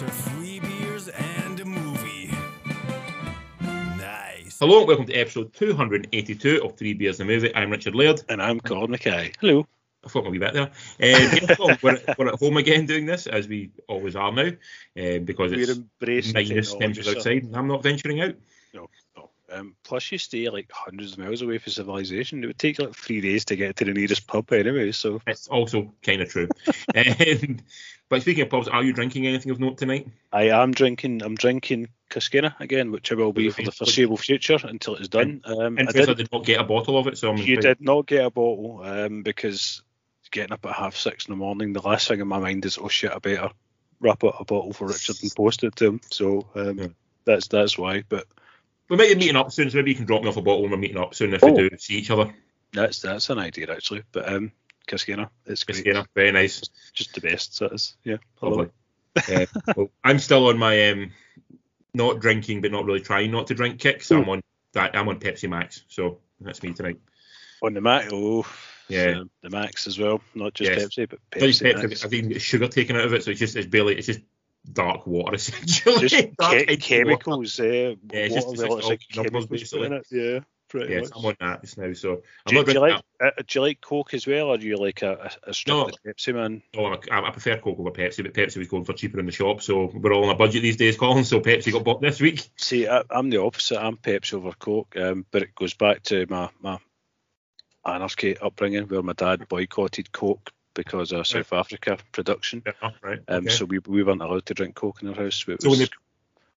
to Free Beers and a Movie. Nice. Hello and welcome to episode 282 of Three Beers and a Movie. I'm Richard Laird. And I'm Colin Mackay. Hello. I thought my be back there. Uh, guess what? we're, we're at home again doing this, as we always are now, uh, because We're it's embracing minus technology, temperatures outside and I'm not venturing out. No, no. Um, plus, you stay like hundreds of miles away from civilization. It would take like three days to get to the nearest pub anyway. So It's also kind of true. um, but speaking of pubs, are you drinking anything of note tonight? I am drinking. I'm drinking Cascina again, which I will be for the foreseeable future until it's done. Um, I Interested, I did, did not get a bottle of it, so I'm you quite- did not get a bottle um, because getting up at half six in the morning, the last thing in my mind is, oh shit, I better wrap up a bottle for Richard and post it to him. So um, Yeah. that's that's why. But We might be meeting up soon, so maybe you can drop me off a bottle when we're meeting up soon if Oh. we do see each other. that's that's an idea actually. But um, Cascina, it's great. Christina, very nice. just the best. So it's yeah, I love Lovely. it. Uh, well, I'm still on my um, not drinking but not really trying not to drink kick. So I'm on that. I'm on Pepsi Max. So that's me tonight. On the Mac, oh Yeah. the, the Max as well, not just Yes. Pepsi, but Pepsi. Pepsi, Max. I think sugar taken out of it, so it's just it's barely it's just dark water essentially. Just Dark che- icy chemicals, uh, Yeah, it's just- it's with just lots all of numbers, chemicals put in it. Yeah, pretty Water. Yes, much. I'm on that just now. So I'm do, not do you like uh, do you like Coke as well, or do you like a, a, a strictly Pepsi man? No, I'm a- I prefer Coke over Pepsi, but Pepsi was going for cheaper in the shop, so we're all on a budget these days, Colin. So Pepsi got bought this week. See, I, I'm the opposite. I'm Pepsi over Coke, um, but it goes back to my my anarchy upbringing, where my dad boycotted Coke because of South Africa production. Yeah, right. Um, okay. So we, we weren't allowed to drink Coke in our house. It So when they,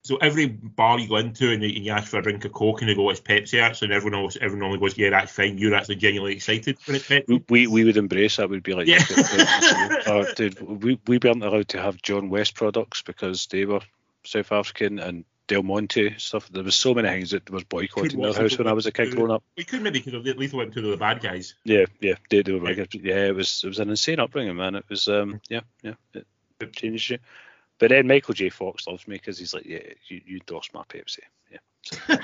so every bar you go into and you, and you ask for a drink of Coke and they go, it's Pepsi actually, and everyone always, everyone normally goes, yeah, that's fine. You're actually genuinely excited when it's Pepsi. we, we would embrace that. We'd be like, Yeah. oh, dude, we we weren't allowed to have John West products because they were South African and Del Monte stuff. There was so many things that was boycotted in our house when I was a kid growing up. We could maybe because at least we went to the bad guys. Yeah, yeah, they, they were regular. Yeah, it was it was an insane upbringing, man. It was um yeah yeah it, it changed you. But then Michael J. Fox loves me because he's like, yeah, you, you endorse my Pepsi. Yeah. Fair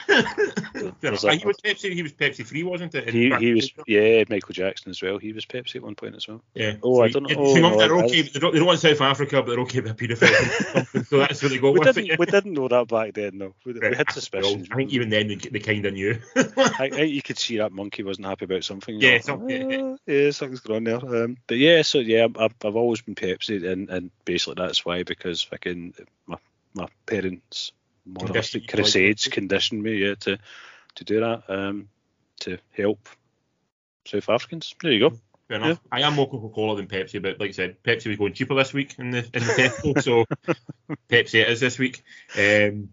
enough. Was that- he was Pepsi. He was Pepsi free, wasn't it? He, he was yeah Michael Jackson as well. He was Pepsi at one point as well. Yeah. Oh, I don't know. Oh, they're okay. They don't, they don't want South Africa, but they're okay with a paedophile. so that's what they go We with. didn't it. we didn't know that back then though. We, we had suspicions. I think even then they, they kind of knew. I, I, you could see that monkey wasn't happy about something. Yeah, like, something- "Ah, yeah, something's going on there. Um, but yeah, so yeah, I've, I've always been Pepsi, and, and basically that's why because fucking my my parents moralistic Conditioned you like crusades conditioned me yeah to to do that um to help South Africans. There you go. Fair enough. I am more Coca Cola than Pepsi, but like I said, Pepsi was going cheaper this week in the in the Tesco, so Pepsi it is this week. Um,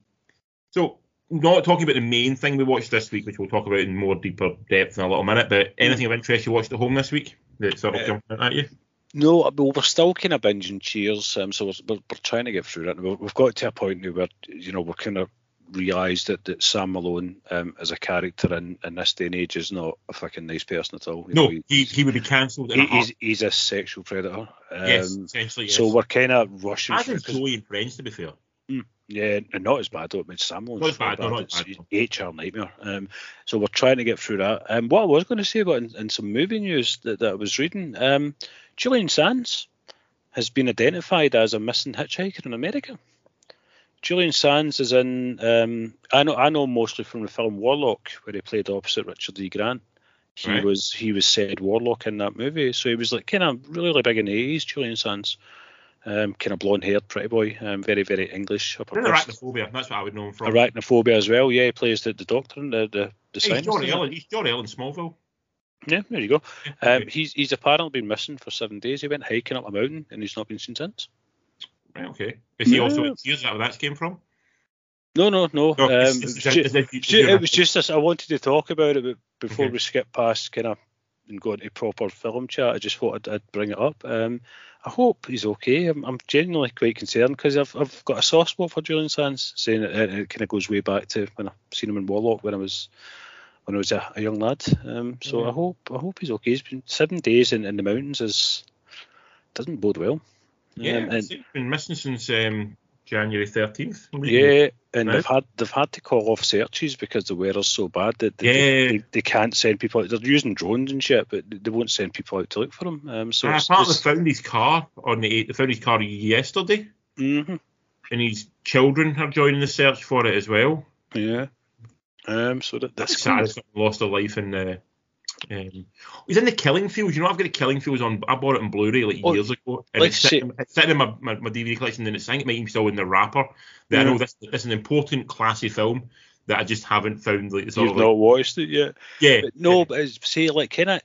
so not talking about the main thing we watched this week, which we'll talk about in more deeper depth in a little minute, but anything of interest you watched at home this week that sort of Uh, jumped out at you? No, well, we're still kind of binging Cheers, um, so we're, we're, we're trying to get through it. We've, we've got to a point now where you know we're kind of realised that, that Sam Malone um, as a character in, in this day and age is not a fucking nice person at all. You No, know, he, he would be cancelled he- he's, he's a sexual predator. Um, Yes, essentially, yes. So we're kind of rushing in 'cause- and Friends, to be fair. Yeah, and not as bad though. I mean, Sam Not bad, no, not It's bad, HR nightmare. Um, so we're trying to get through that. Um, what I was going to say about in, in some movie news that, that I was reading, um, Julian Sands has been identified as a missing hitchhiker in America. Julian Sands is in. Um, I know. I know mostly from the film Warlock, where he played opposite Richard E. Grant. He Right. was he was said Warlock in that movie, so he was like kind of really, really big in the eighties. Julian Sands, um, kind of blonde haired, pretty boy, um, very very English upper Bit of crust. arachnophobia, that's what I would know him from. Arachnophobia as well. Yeah, he plays the, the doctor in the the, the He's John isn't? Ellen. He's Jor-El Smallville. Yeah, there you go. Um, he's he's apparently been missing for seven days. He went hiking up a mountain and he's not been seen since. Right, okay. Is he also Yeah. in Tears? Is that where that came from? No, no, no. No, um, it's- it it's- was it's- ju- it's- it's- ju- it was just this. I wanted to talk about it, but before Okay. we skip past kind of and go into proper film chat, I just thought I'd, I'd bring it up. Um, I hope he's okay. I'm, I'm genuinely quite concerned because I've, I've got a soft spot for Julian Sands, saying it, it, it kind of goes way back to when I seen him in Warlock when I was when I was a, a young lad. Um, so Yeah. I hope I hope he's okay. He's been seven days in, in the mountains is doesn't bode well. Yeah, Um, and, he's been missing since um, January 13th. yeah, and Right. they've had they've had to call off searches because the weather's so bad that they, Yeah. they, they can't send people. out. They're using drones and shit, but they won't send people out to look for them. Um, so Uh, apparently it's, found his car on the. They found his car yesterday. Mhm. and his children are joining the search for it as well. Yeah. Um. So that, That's that's sad. Lost a life in the. Um, he's in the Killing Fields. You know, I've got the Killing Fields on. I bought it on Blu-ray like Oh, years ago, and it's sitting, it's sitting in my, my, my DVD collection, and it's think it might be still in the wrapper. That I know this, this is an important, classy film that I just haven't found. Like, You've like, not watched it yet. yeah, But no, but it's, say like kind of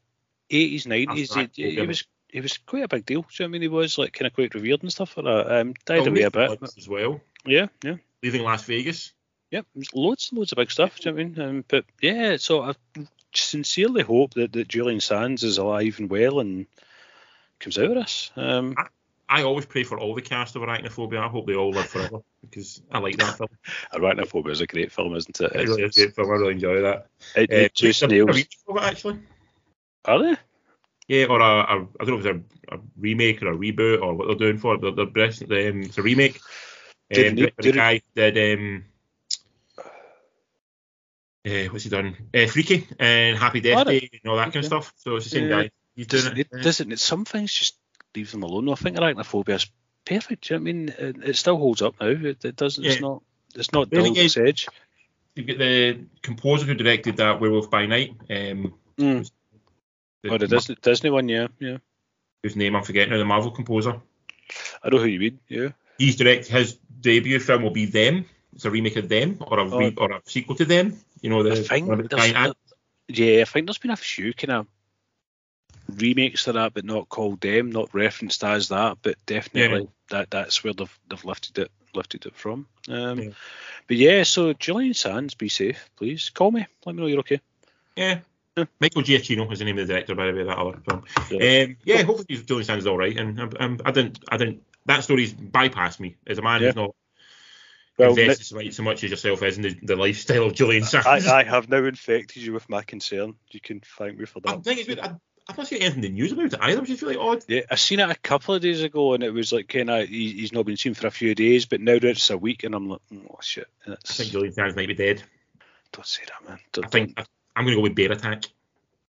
eighties, nineties. It, He, we'll he give was it was quite a big deal. So I mean, he was like kind of quite revered and stuff for that. Um, died Oh, away a bit. As well. Yeah, yeah. Leaving Las Vegas. Yep, loads and loads of big stuff. Do you know what I mean? Um, but yeah, so I sincerely hope that, that Julian Sands is alive and well and comes out of this. Um, I always pray for all the cast of Arachnophobia. I hope they all live forever because I like that film. Arachnophobia is a great film, isn't it? It really is a great film. I really enjoy that. It, Uh, it just there's a- a nails. it, actually. Are they? Yeah, or a, a I don't know if it's a, a remake or a reboot or what they're doing for it. They're, they're it's a remake. Did Um, directed by the guy did um, uh, what's he done? Uh, Freaky and Happy Death Day and all that kind of stuff. So it's the same Yeah. guy. He's doing Doesn't it. it, doesn't it? Some things just leave them alone. I think arachnophobia is perfect. Do you know what I mean? It, it still holds up now. It, it doesn't. It's not. It's not dull its edge. You've got the composer who directed that Werewolf by Night. Um, Mm. the- Oh, the Disney, Disney one, yeah, yeah. whose name I'm forgetting now, the Marvel composer. I know who you mean. Yeah. He's direct his debut film will be Them. It's a remake of Them or a re, or a sequel to Them. You know the I think the there's-. Yeah, I think there's been a few kind of remakes to that, but not called them, not referenced as that, but definitely that that's where they've they've lifted it lifted it from. Um, Yeah. But yeah, so Julian Sands, be safe, please. Call me. Let me know you're okay. Yeah. Yeah. Michael Giacchino is the name of the director, by the way, that other film. Yeah. Um, yeah, hopefully Julian Sands is all right. And um, I didn't, I didn't. That story's bypassed me as a man Yeah. who's not Well, invested so much- so much as yourself as in the, the lifestyle of Julian Sands. I, I have now infected you with my concern. You can thank me for I that. think it's weird. I, I've not seen anything in the news about it either, which is really odd. Yeah, I seen it a couple of days ago, and it was like kind of he, he's not been seen for a few days, but now it's a week, and I'm like, oh shit. I think Julian Sands might be dead. don't say that, man. Don't, I think I, I'm going to go with Bear Attack.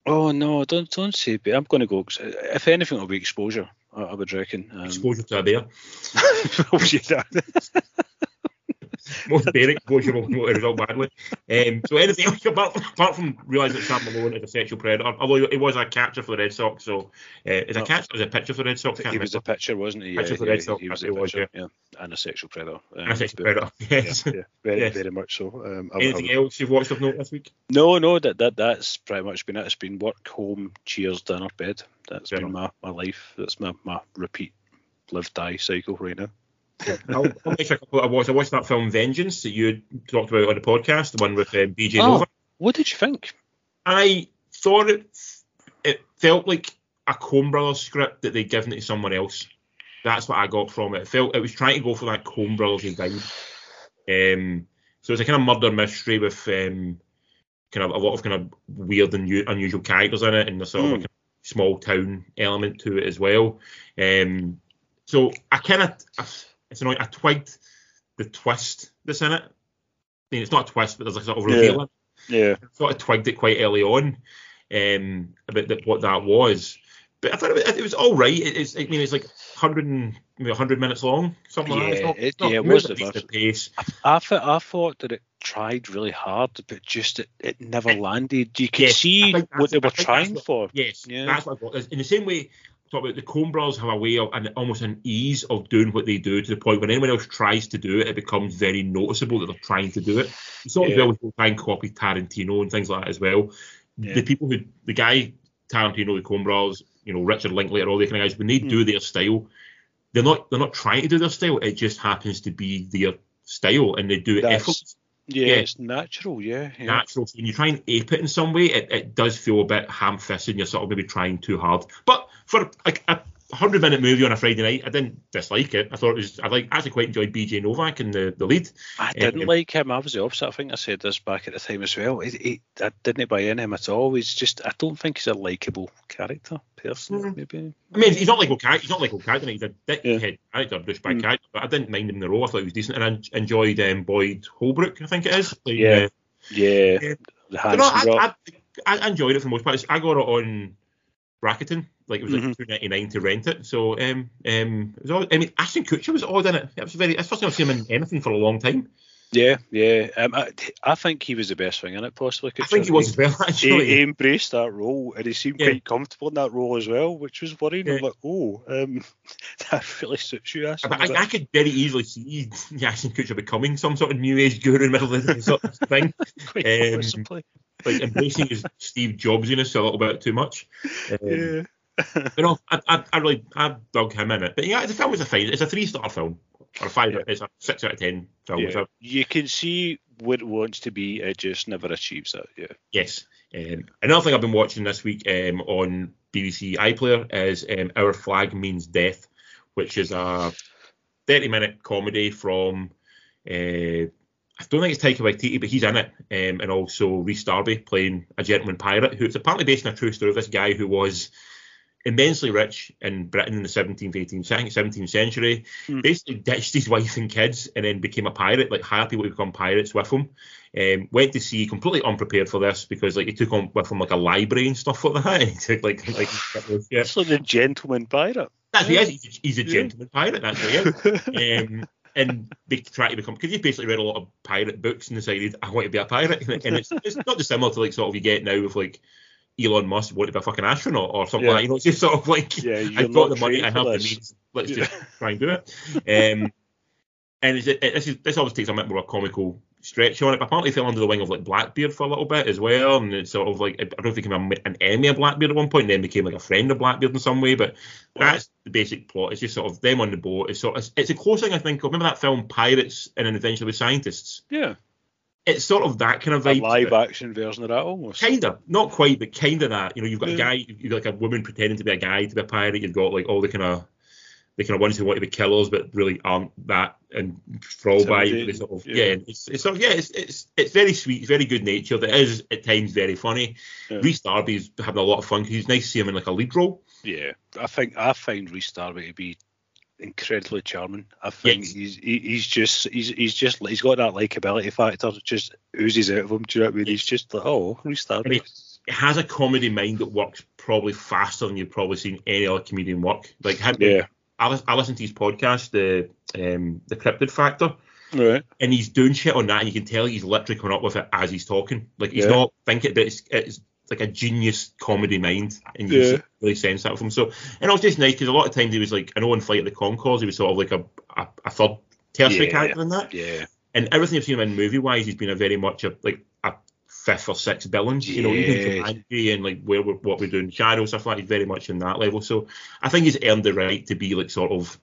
Oh no, don't don't say. But I'm going to go. If anything, it'll be exposure. I, I would reckon. Um, Exposure to a bear. oh, yeah. Most bear exposure will will result badly. Um, so anything else apart, apart from realising that Sam Malone is a sexual predator, although he was a catcher for the Red Sox, so uh, is a Oh. catcher, is a pitcher for the Red Sox? He was a pitcher, wasn't he? Pitcher yeah, for yeah, Red Sox, he was a pitcher, yeah. and a sexual predator. Um, And a sexual predator. Yes. yeah, very, Yes. very much so. Um, Anything would- else you've watched of note this week? No, no, that, that that's pretty much been it. It's been work, home, cheers, dinner, bed. That's Fair been my, my life. That's my, my repeat live die cycle right now. I'll, I'll mention a couple. I watched. I watched that film Vengeance that you talked about on the podcast, the one with um, BJ Oh. Novak. What did you think? I thought it it felt like a Coen Brothers script that they'd given it to someone else. That's what I got from it. It felt it was trying to go for that Coen Brothers vibe. Um, so it's a kind of murder mystery with um, kind of a lot of kind of weird and u- unusual characters in it, and there's sort of Hmm. a small town element to it as well. Um, so I kind of it's annoying. I twigged the twist that's in it. I mean, it's not a twist, but there's a sort of Yeah. reveal. in it Yeah. sort of twigged it quite early on um, about that, what that was. But I thought it was, it was all right. It, it's, I mean, it's like 100, and, maybe 100 minutes long, something like that. It's Yeah, not, it- it's not yeah, it was at the the best. pace. I thought I thought that it tried really hard, but just it, it never landed. You could Yes, see what they were trying what- for. Yes, Yeah. that's what I thought. In the same way, talk about the Coen Brothers have a way of and almost an ease of doing what they do to the point when anyone else tries to do it, it becomes very noticeable that they're trying to do it. Sort of Yeah. well people try and copy Tarantino and things like that as well. Yeah. The people who the guy Tarantino, the Coen Brothers, you know, Richard Linklater, all the kind of guys, when they Hmm. do their style, they're not they're not trying to do their style. It just happens to be their style, and they do it That's- effortlessly Yeah, Yeah. it's natural. Yeah, yeah. natural. So when you try and ape it in some way, it, it does feel a bit ham-fisted. You're sort of maybe trying too hard. But for like a hundred minute movie on a Friday night, I didn't dislike it. I thought it was. I like actually quite enjoyed BJ Novak in the, the lead. I didn't Um, like him. I was the opposite. I think I said this back at the time as well. He, he, I didn't buy in him at all. He's just. I don't think he's a likable character, personally. Mm. Maybe. I mean, he's not like character. He's not like character. He's a dickhead Yeah. character, douchebag Mm. character. But I didn't mind him in the role. I thought he was decent, and I enjoyed um, Boyd Holbrook. I think it is. Like, Yeah. uh, Yeah. Yeah. The I. I, I enjoyed it for the most part. I got it on Rakuten. Like it was Mhm. like two ninety nine to rent it. So um um it was all, I mean Ashton Kutcher was odd in it. It was very. It's the first time I've seen him in anything for a long time. Yeah, yeah. Um, I, I think he was the best thing in it, possibly. I think he was as well actually. he embraced that role, and he seemed Yeah. quite comfortable in that role as well, which was worrying. I'm like, oh, um, that really suits you, Ashton. I, I, I could very easily see Ashton Kutcher becoming some sort of new age guru in the middle of this sort of thing, quite um, possibly. Like embracing his Steve Jobsiness a little bit too much. Um, Yeah. But no, I, I, I really I dug him in it. But yeah, the film was a fine. It's a three star film or five. Yeah. It's a six out of ten film. yeah. I- You can see what it wants to be, it just never achieves that. Yeah. Yes. Um, another thing I've been watching this week um, on BBC iPlayer is um, Our Flag Means Death, which is a 30 minute comedy from, uh, I don't think it's Taika Waititi, but he's in it, um, and also Rhys Darby playing a gentleman pirate who's apparently based on a true story of this guy who was immensely rich in Britain in the 17th, 18th, cen- 17th century. Hmm. Basically ditched his wife and kids and then became a pirate, like hired people to become pirates with him. Um, went to sea completely unprepared for this because like he took on with him like a library and stuff like that. And he took like like yeah. Like the gentleman pirate. That's what he is. He's a, a Yeah. gentleman pirate. That's what he is. Um, and they try to become because he's basically read a lot of pirate books and decided I want to be a pirate. And it's it's not dissimilar to like sort of you get now with like Elon Musk wanting to be a fucking astronaut or something Yeah. like that. You know, it's just sort of like Yeah, I've got the money, I have the means. Let's Yeah. just try and do it. Um, and it's, it, this, is, this obviously takes a bit more of a comical stretch on it. But apparently, he fell under the wing of like Blackbeard for a little bit as well, and it's sort of like I don't know if he became a, an enemy of Blackbeard at one point, and then became like a friend of Blackbeard in some way. But that's the basic plot. It's just sort of them on the boat. It's sort of, it's a close thing I think. of Remember that film Pirates and an Adventure with Scientists? Yeah. It's sort of that kind of A vibe. to live action version of that almost. Kind of, not quite, but kind of that. You know, you've got a guy, you've got like a woman pretending to be a guy to be a pirate. You've got like all the kind of the kind of ones who want to be killers but really aren't that and throw by they sort of yeah. yeah. it's, it's sort of yeah it's it's it's very sweet, it's very good natured. It is at times very funny. Yeah. Rhys Darby's having a lot of fun he's nice to see him in like a lead role. Yeah, I think I find Rhys Darby to be incredibly charming. I think Yes. he's he, he's just he's he's just he's got that likability factor that just oozes out of him. Do you know what I mean? He's just like oh Rhys Darby. it, it has a comedy mind that works probably faster than you've probably seen any other comedian work. Like him, Yeah, I, I listened to his podcast, the um the Cryptid Factor. right. and he's doing shit on that, and you can tell he's literally coming up with it as he's talking. Like he's Yeah. not thinking, but it's, it's like a genius comedy mind, and you Yeah. really sense that from him. So, and it was just nice because a lot of times he was like, I know in Flight of the Conchords, he was sort of like a a, a third tertiary Yeah. character in that, Yeah, and everything I've seen him in movie wise, he's been a very much a like fifth or sixth villain. You know, even Yeah. Jumanji and like where we're, what we're doing, Shadow stuff like. He's very much in that level. So I think he's earned the right to be like sort of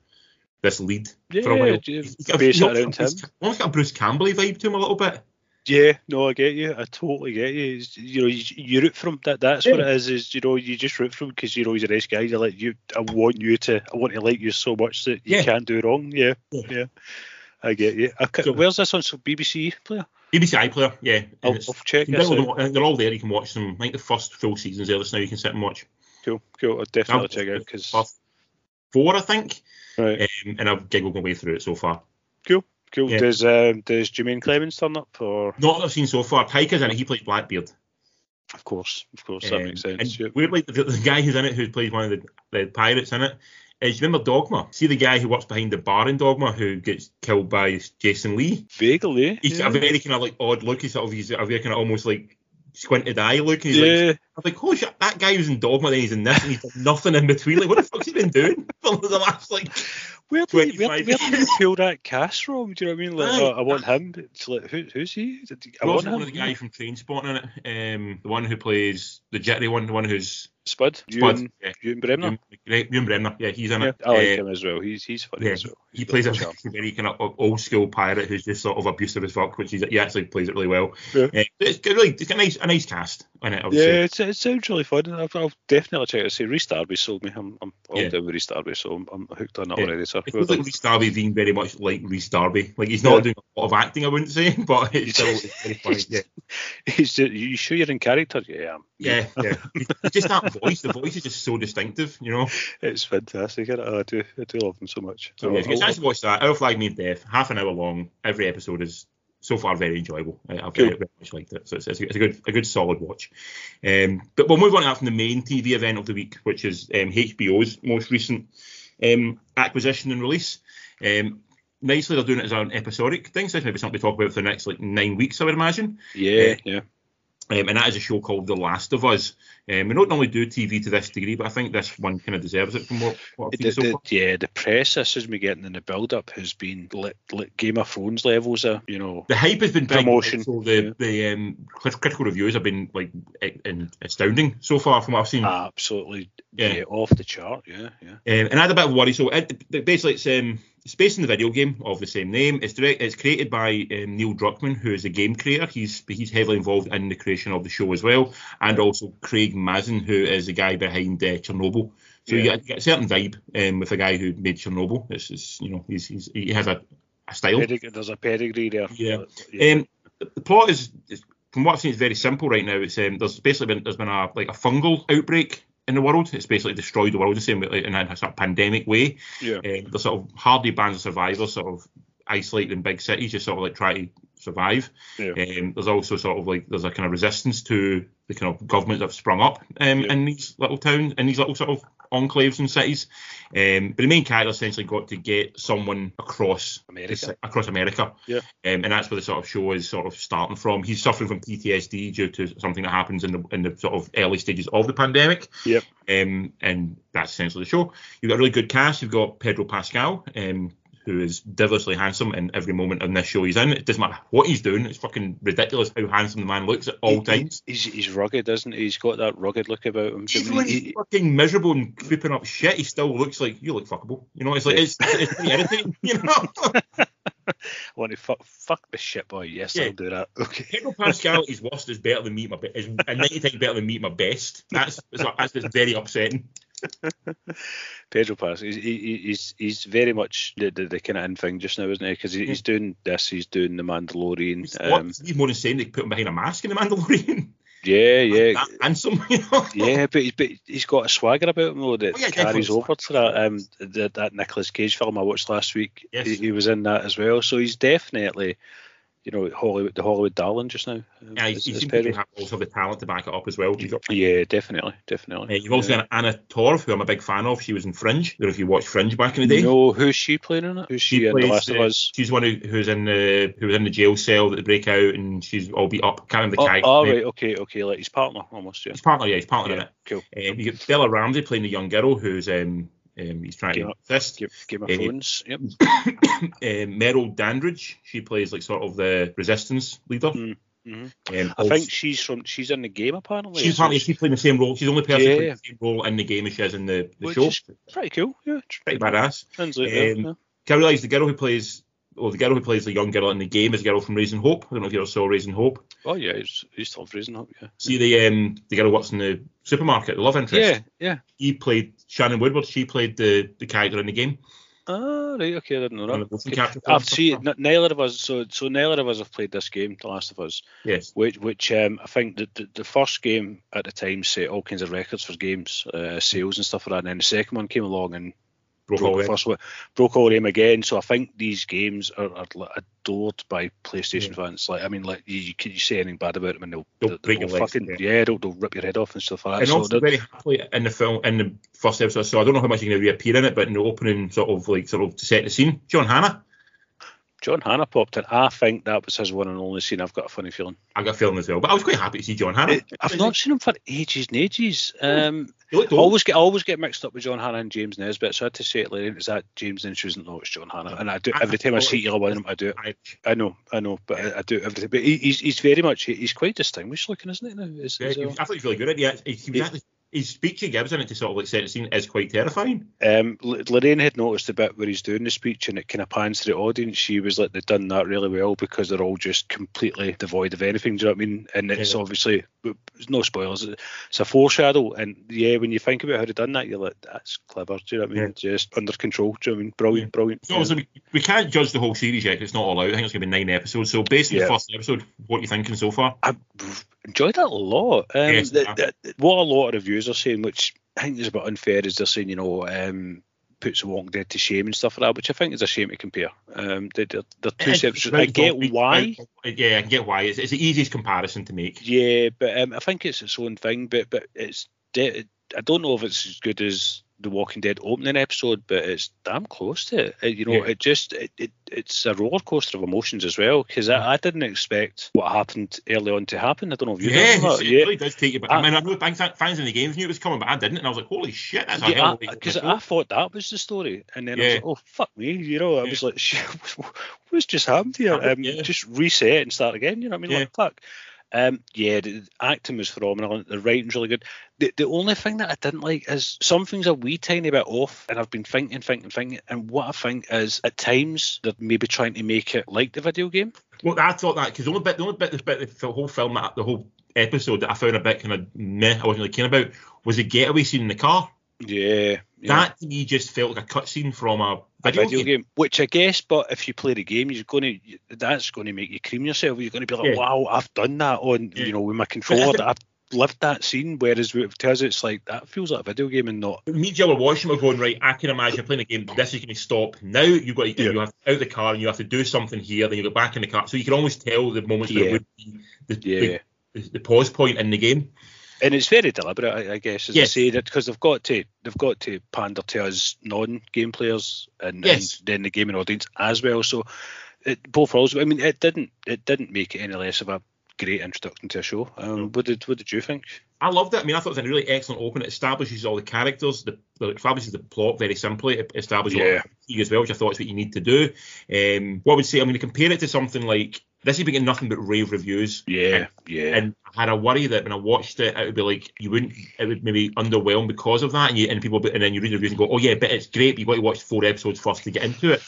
this lead yeah. for a while. yeah, He's he's it almost around got almost got a Bruce Campbell vibe to him a little bit. Yeah, no, I get you. I totally get you. It's- you know, you, you root for him. That that's what it is. Is. You know, you just root for him because you know he's a nice guy. You like you. I want you to. I want to like you so much that you Yeah. can't do wrong. Yeah, Yeah. yeah. I get you. I, So- where's this on? So BBC player. BBC iPlayer, yeah. I'll, I'll check you can this out. them, they're all there. You can watch them. I think the first full season's there just now. You can sit and watch. Cool, cool. I'll definitely I've- check out because four, I think, right. um, and I've giggled my way through it so far. cool, cool. yeah. Does um does Jemaine Clemens turn up or? Not that I've seen so far. Taika's in it. He plays Blackbeard. Of course, of course, that Um, makes sense. And yeah. weirdly, the, the guy who's in it, who plays one of the, the pirates in it, is you remember Dogma? See the guy who works behind the bar in Dogma who gets killed by Jason Lee? Vaguely, He's yeah. a very kind of like odd look. He's sort of he's a very kind of almost like squinted eye look. And he's like, yeah. I'm like, holy shit, that guy was in Dogma, then he's in this, and he's done nothing in between. Like, what the fuck's he been doing for the last like? Where did, where, 25 where you pull that cast from? Do you know what I mean? Like, oh, I want him. It's like, who, who's he? I want him. one of the guys from Trainspotting in it, um, the one who plays the jittery one, the one who's Spud. Spud, Ewan, yeah, Ewan Bremner. Ewan Ewan Bremner, yeah, he's in Yeah, it. I like Uh, him as well. He's he's funny yeah, as well. He plays a charm. very kind of old school pirate who's just sort of abusive as fuck, which he's, he actually plays it really well. Yeah. Uh, it's really, it's got a nice, a nice cast in it. Yeah, it's, it sounds really fun. I'll, I'll definitely check it. See, Rhys Darby sold me. I'm, I'm all Yeah. down with Rhys Darby, so I'm, I'm hooked on that Yeah. already. So It feels like Rhys Darby being very much like Rhys Darby. Like he's not doing a lot of acting, I wouldn't say, but it's still it's very funny. Yeah, He's just, you sure you're in character? Yeah, I am. yeah, yeah. Just that voice. The voice is just so distinctive, you know. It's fantastic. I, I do, I do love them so much. So yeah, if you get a chance to watch that, Our Flag Means Death, half an hour long. Every episode is so far very enjoyable. I- I've Cool. very, very much liked it. So it's, it's, a, good a good solid watch. Um, but we'll move on now from the main TV event of the week, which is um, HBO's most recent um, acquisition and release. Um, nicely, they're doing it as an episodic thing, so it's maybe something to talk about for the next like nine weeks, I would imagine. Yeah, yeah. Um, and that is a show called The Last of Us. Um, we don't normally do TV to this degree, but I think this one kind of deserves it from what, what I've The, seen so the, far. yeah, the press this has been getting in the build up has been like, like Game of Thrones levels of, you know, The hype has been big, Promotion, So the yeah. the um, critical reviews have been like in, astounding so far from what I've seen. absolutely Yeah. yeah, off the chart. Yeah, yeah. Um, and I had a bit of worry. So it, it- basically, it's um, it's based in the video game of the same name. It's direct. It's created by um, Neil Druckmann, who is a game creator. He's he's heavily involved in the creation of the show as well, and also Craig Mazin, who is the guy behind uh, Chernobyl. So you, Yeah. get, you get a certain vibe um, with the guy who made Chernobyl. It's, it's you know he's, he's he has a, a style. Pedig- there's a pedigree there. Yeah. yeah. Um, the the plot is, is from what I've seen, it's very simple right now. It's um, there's basically been there's been a like a fungal outbreak in the world. It's basically destroyed the world the same way, in a sort of pandemic way. yeah. Um, there's sort of hardly bands of survivors sort of isolated in big cities, just sort of like try to survive. Yeah. Um, there's also sort of like there's a kind of resistance to the kind of governments that have sprung up um, Yeah. in these little towns, in these little sort of enclaves and cities. Um, but the main character essentially got to get someone across America. across America. Yeah. Um, and that's where the sort of show is sort of starting from. He's suffering from PTSD due to something that happens in the in the sort of early stages of the pandemic. Yep. Um, and that's essentially the show. You've got a really good cast. You've got Pedro Pascal, um, who is devilishly handsome in every moment in this show he's in. It doesn't matter what he's doing. It's fucking ridiculous how handsome the man looks at all He- times. He's, he's rugged, isn't he? He's got that rugged look about him. Even He- when he- he's fucking miserable and creeping up shit, he still looks like you look fuckable. You know, it's like it's, it's pretty irritating. You know. I want to fuck, fuck the shit boy. Yes, Yeah. I'll do that. Okay. Pedro Pascal is worst is better than me my be- is ninety times better than me my best. That's that's, that's very upsetting. Pedro Pass, he's, he, he's he's very much the, the, the kind of in thing just now, isn't he? Because he, he's doing this, he's doing the Mandalorian. He's, Um, what, he's more insane they put him behind a mask in the Mandalorian. yeah, yeah, you know. yeah. But he's but he's got a swagger about him though that Oh, yeah, carries over to that um that, that Nicolas Cage film I watched last week. Yes. He, he was in that as well, so he's definitely. You know, Hollywood, the Hollywood darling just now. um, Yeah, is- is to have also the talent to back it up as well. You've, got, Yeah, definitely, definitely. uh, you've also Yeah. got Anna Torv, who I'm a big fan of. She was in Fringe. I don't know if you watched Fringe back in the day. No, who's she playing in it? Who's she, in The plays, Last of uh, Us? She's the one who, who's in the who was in the jail cell that they break out, and she's all beat up. Can't remember the Oh, character oh right, okay, okay, like his partner almost, yeah. His partner, yeah, his partner in it. cool. Um, you get Bella Ramsey playing the young girl who's um, um he's trying Game to assist. Game, Game of Thrones, yep. um, Merle Dandridge, she plays like sort of the resistance leader. Mm, mhm. Um, I also- think she's from she's in the game apparently. she's apparently she's playing the same role. She's the only person Yeah. playing the same role in the game as she is in the, the Which show. pretty cool, yeah. Pretty badass. Like Um, that, yeah. Can I the girl who plays, well, the girl who plays the young girl in the game is a girl from Raising Hope. I don't know if you ever saw Raising Hope. Oh yeah, he's he's still freezing up, yeah. See the um the girl who works in the supermarket, the love interest. Yeah, yeah. He played Shannon Woodward. She played the the character in the game. Ah, right, okay, I didn't know that. Okay. I've seen neither of us. So, so neither of us have played this game, The Last of Us, Yes. which, which um, I think the, the the first game at the time set all kinds of records for games, uh, sales and stuff like that. And then the second one came along and Broke broke all the first one, broke all them again. So I think these games are, are adored by PlayStation fans. Like, I mean, like you, can you say anything bad about them and they'll, They'll they'll, break your legs, fucking yeah. yeah, they'll, they'll rip your head off and stuff like that. And so also very happily in the film in the first episode. So I don't know how much you're going to reappear in it, but in the opening sort of like sort of to set the scene, John Hannah. John Hannah popped in. I think that was his one and only scene. I've got a funny feeling. I got a feeling as well, but I was quite happy to see John Hannah. I've not seen him for ages and ages. Um, I always get I always get mixed up with John Hannah and James Nesbitt, so I had to say it later. Is that James? And she wasn't. No, it's John Hannah. And I do every time I see either one of them, I do it. I know, I know, but I, I do everything. But he, he's he's very much he's quite distinguished looking, isn't he? Now, is, Yeah, is, he uh, I thought he was really good at it. He, he Yeah. actually, his speech he gives in it to sort of like set the scene is quite terrifying. Um, Lorraine had noticed the bit where he's doing the speech and it kind of pans to the audience. She was like, they've done that really well because they're all just completely devoid of anything. Do you know what I mean? And it's Yeah. obviously, no spoilers. It's a foreshadow. And yeah, when you think about how they've done that, you're like, that's clever. Do you know what I mean? Just under control. Do you know what I mean? Brilliant, brilliant. So obviously we, we can't judge the whole series yet. it's not all out. I think it's going to be nine episodes. So based on Yeah. the first episode, what are you thinking so far? I enjoyed that a lot. Um, Yes, the- the- what a lot of reviews are saying, which I think is a bit unfair, is they're saying, you know, um, puts Walking Dead to shame and stuff like that, which I think is a shame to compare. Um, they're, they're, two separate. I get why. Yeah, I get why. It's, it's the easiest comparison to make. Yeah, but um, I think it's its own thing. But but it's de- I don't know if it's as good as the Walking Dead opening episode, but it's damn close to it. You know, Yeah. it just it, it it's a roller coaster of emotions as well. Because I, I didn't expect what happened early on to happen. I don't know if you Yeah, did. or not. it yeah. really does take you back. I I- mean, I know fans fans in the games knew it was coming, but I didn't, and I was like, "Holy shit, that's Yeah, a because episode." I thought that was the story, and then I was like, "Oh fuck me," you know. I Yeah. was like, "Shit, "What's just happened here?" Uh, Um, yeah. Just reset and start again. You know what I mean? Yeah. Like fuck. Um, yeah, the acting was phenomenal. The writing's really good. The, the only thing that I didn't like is some things a wee tiny bit off, and I've been thinking, thinking, thinking. And what I think is at times they're maybe trying to make it like the video game. Well, I thought that because the only bit, the only bit, the bit, the whole film, the whole episode that I found a bit kind of meh, I wasn't really keen about, was the getaway scene in the car. Yeah, yeah. That to me just felt like a cutscene from a a video, video game. game. which I guess, but if you play the game, you're going to that's going to make you cream yourself. You're going to be like, Yeah. wow, I've done that on Yeah. you know with my controller. think- I've lived that scene. Whereas with Tez, it's like that feels like a video game and not. Me and Jill were watching, we're going right. I can imagine playing a game. This is going to stop now. You've got to, you have to out the car and you have to do something here. Then you get back in the car, so you can almost tell the moments where Yeah. it would be the, the, the pause point in the game. And it's very deliberate, I, I guess, as Yes. I say that because they've got to they've got to pander to us non-game players and, Yes. and then the gaming audience as well. So it, both roles. I mean, it didn't it didn't make it any less of a great introduction to a show. Um, what did what did you think? I loved it. I mean, I thought it was a really excellent open. It establishes all the characters, the, the establishes the plot very simply. It establishes yeah. as well, which I thought is what you need to do. Um, what I would say, I'm going to compare it to something like this. Has been getting nothing but rave reviews. Yeah, yeah. And I had a worry that when I watched it, it would be like you wouldn't, it would maybe underwhelm because of that, and you and people, and then you read the reviews and go, oh yeah, but it's great. But you've got to watch four episodes first to get into it.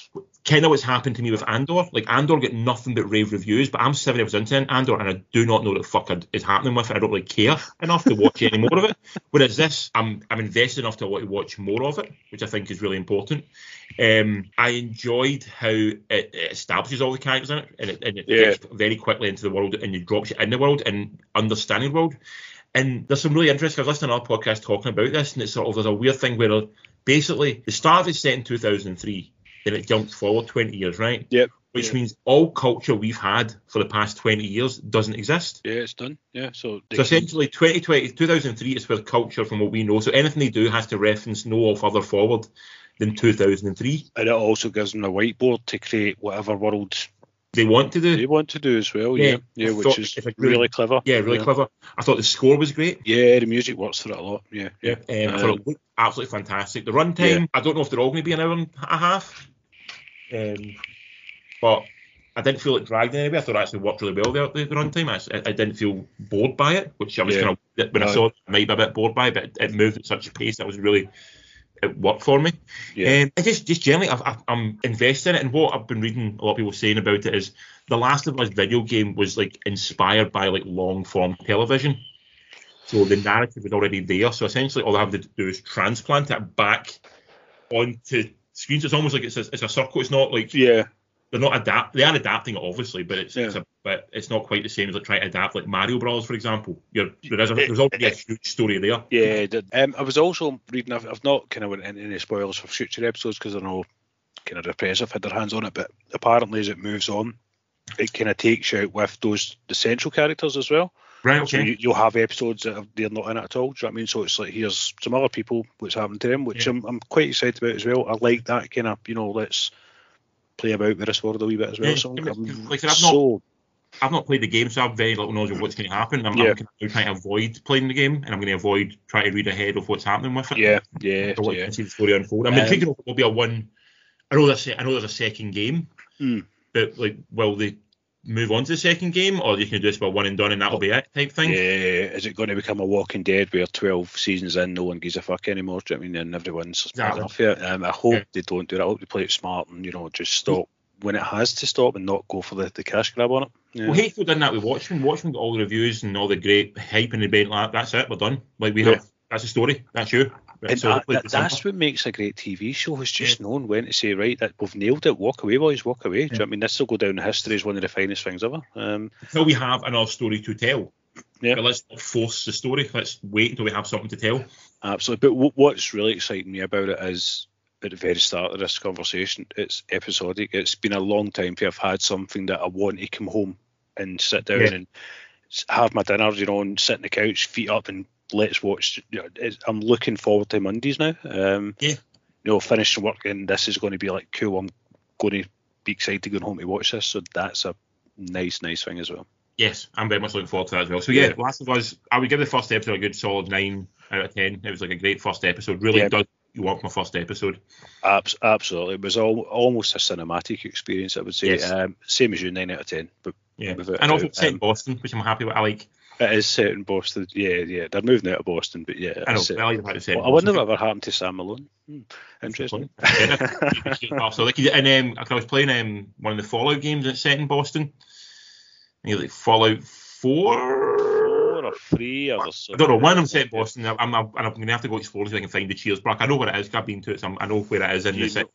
Kind of what's happened to me with Andor. Like Andor got nothing but rave reviews, but I'm seven episodes into Andor, and I do not know what the fuck is happening with it. I don't really care enough to watch any more of it. Whereas this, I'm I'm invested enough to want to watch more of it, which I think is really important. Um, I enjoyed how it, it establishes all the characters in it, and it, and it Yeah. gets very quickly into the world, and you drops you in the world and understanding the world. And there's some really interesting. I was listening to another podcast talking about this, and it's sort of there's a weird thing where basically the start is set in 2003, then it jumps forward 20 years, right? Yep. Which Yeah. means all culture we've had for the past 20 years doesn't exist. Yeah, it's done. Yeah, so, So essentially, 2020, 2003 is where culture from what we know. So anything they do has to reference no further forward than 2003. and it also gives them a whiteboard to create whatever world They want to do. they want to do as well. Yeah, Yeah, yeah, which is really- really clever. Yeah, really clever. I thought the score was great. Yeah, the music works for it a lot. Yeah, yeah. Um, I thought it looked absolutely fantastic. The runtime, I don't know if they're all going to be an hour and a half, um, but I didn't feel it dragged anyway. I thought it actually worked really well the, the, the runtime. I, I didn't feel bored by it, which I was Yeah. kind of when I No. saw it, I might be a bit bored by, it, but it moved at such a pace that was really it worked for me. Yeah. Um, I just just generally I've, I've, I'm invested in it, and what I've been reading a lot of people saying about it is the Last of Us video game was like inspired by like long form television. So the narrative was already there. So essentially, all I have to do is transplant it back onto screens. It's almost like it's a, it's a circle. It's not like yeah, they're not adapt. They are adapting it obviously, but it's, Yeah. it's a but it's not quite the same as like trying to adapt like Mario Bros. For example. You're, there is a, there's already a huge story there. yeah. Um, I was also reading. I've, I've not kind of went into any spoilers for future episodes because I know kind of repressive had their hands on it. But apparently, as it moves on, it kind of takes you out with those the central characters as well. Right. So Okay. you, you'll have episodes that are, they're not in it at all. Do you know what I mean? So it's like here's some other people, what's happened to them, which Yeah. I'm, I'm quite excited about as well. I like that kind of, you know, let's play about with this world a wee bit as well. Yeah, so I I'm, like I I've not- I've not played the game, so I've very little knowledge of what's going to happen. I'm, Yeah. I'm trying to avoid playing the game, and I'm going to avoid trying to read ahead of what's happening with it. yeah, yeah, I yeah. see the story unfold. I'm Um, intrigued if it will be a one. I know there's I know there's a second game, Hmm. but like, will they move on to the second game, or you can do this by one and done, and that'll be it type thing? Yeah, is it going to become a Walking Dead where 12 seasons in, no one gives a fuck anymore? Do you know what I mean? And everyone's Exactly. off it. Um, I hope Yeah. they don't do that. I hope they play it smart and, you know, just stop when it has to stop and not go for the, the cash grab on it. Yeah. Well, Hateful done that with Watchmen. Watchmen got all the reviews and all the great hype and debate. Like, that's it. We're done. Like we Yeah. have. That's the story. That's you. And that, that, that's what makes a great TV show is just knowing when to say right that we've nailed it. Walk away, boys. Walk away. Do you know what I mean? This will go down in history as one of the finest things ever. Um, until we have another story to tell. Yeah. But let's not force the story. Let's wait until we have something to tell. absolutely. But w- what's really exciting me about it is at the very start of this conversation, it's episodic. It's been a long time to have had something that I want to come home and sit down Yeah. and have my dinner, you know, and sit on the couch, feet up, and let's watch. You know, I'm looking forward to Mondays now. Um, Yeah. You know, finishing work and this is going to be like cool. I'm going to be excited to go home to watch this. So that's a nice, nice thing as well. Yes, I'm very much looking forward to that as well. So yeah, Yeah. Last of Us, I would give the first episode a good solid nine out of ten. It was like a great first episode. Really Yeah. does you want my first episode. Abs- absolutely, it was all, almost a cinematic experience. I would say, Yes. um, same as you, nine out of ten. But Yeah, and also set in um, Boston, which I'm happy with. I like. It is set in Boston. Yeah, yeah, they're moving out of Boston, but yeah, I know. I like the fact it's I wonder what ever happened to Sam Malone. Hmm, interesting. So like, and um, I was playing um, one of the Fallout games that's set in Boston. And like Fallout Four. Or three or I don't know. One of them set in Boston. I'm, I'm, I'm, going to have to go explore to if I can find the Cheers Park. I know where it is. I've been to it. So I know where it is in You the city.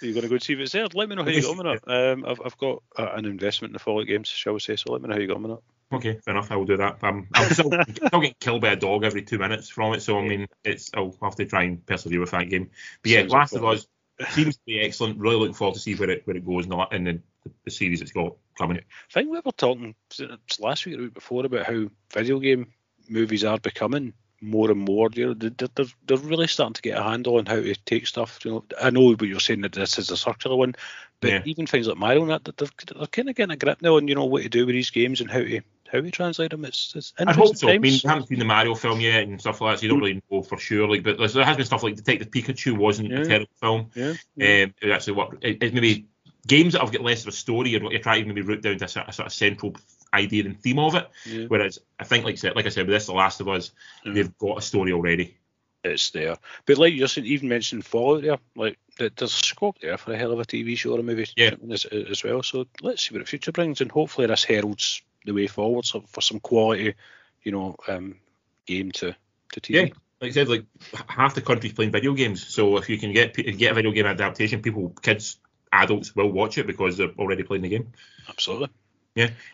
You're going to go and see if it's there. Let me know how you got on it. Um, I've, I've got uh, an investment in the Fallout games, shall we say? So let me know how you got on it. Okay, fair enough. I will do that. I'm, I'm still, still getting killed by a dog every two minutes from it, so I mean, it's I'll have to try and persevere with that game. But yeah, Sounds Last of Us seems to be excellent. Really looking forward to see where it where it goes in the in the, the series it's got coming. I think we were talking last week or the week before about how video game movies are becoming more and more. You know, they're, they're, they're really starting to get a handle on how to take stuff. You know, I know what you're saying that this is a circular one, but Yeah. even things like Mario and that, they're, they're kind of getting a grip now on you know what to do with these games and how to how to translate them. It's, it's I interesting hope so. I mean, times. you haven't seen the Mario film yet and stuff like that, so you don't really know for sure. Like, but there has been stuff like Detective Pikachu wasn't Yeah. a terrible film. yeah, Um, it actually what it, it's maybe games that have got less of a story and what you're trying to maybe root down to a, a sort of central idea and theme of it. yeah. Whereas I think, like I said, like I said, with this, The Last of Us, they've got a story already. it's there. But like you're even mentioned Fallout there, like th- there's scope there for a hell of a TV show or a movie Yeah. as, as well. So let's see what the future brings, and hopefully this heralds the way forward so, for some quality, you know, um, game to to TV. Yeah, like I said, like half the country's playing video games. So if you can get get a video game adaptation, people, kids, adults will watch it because they're already playing the game. Absolutely.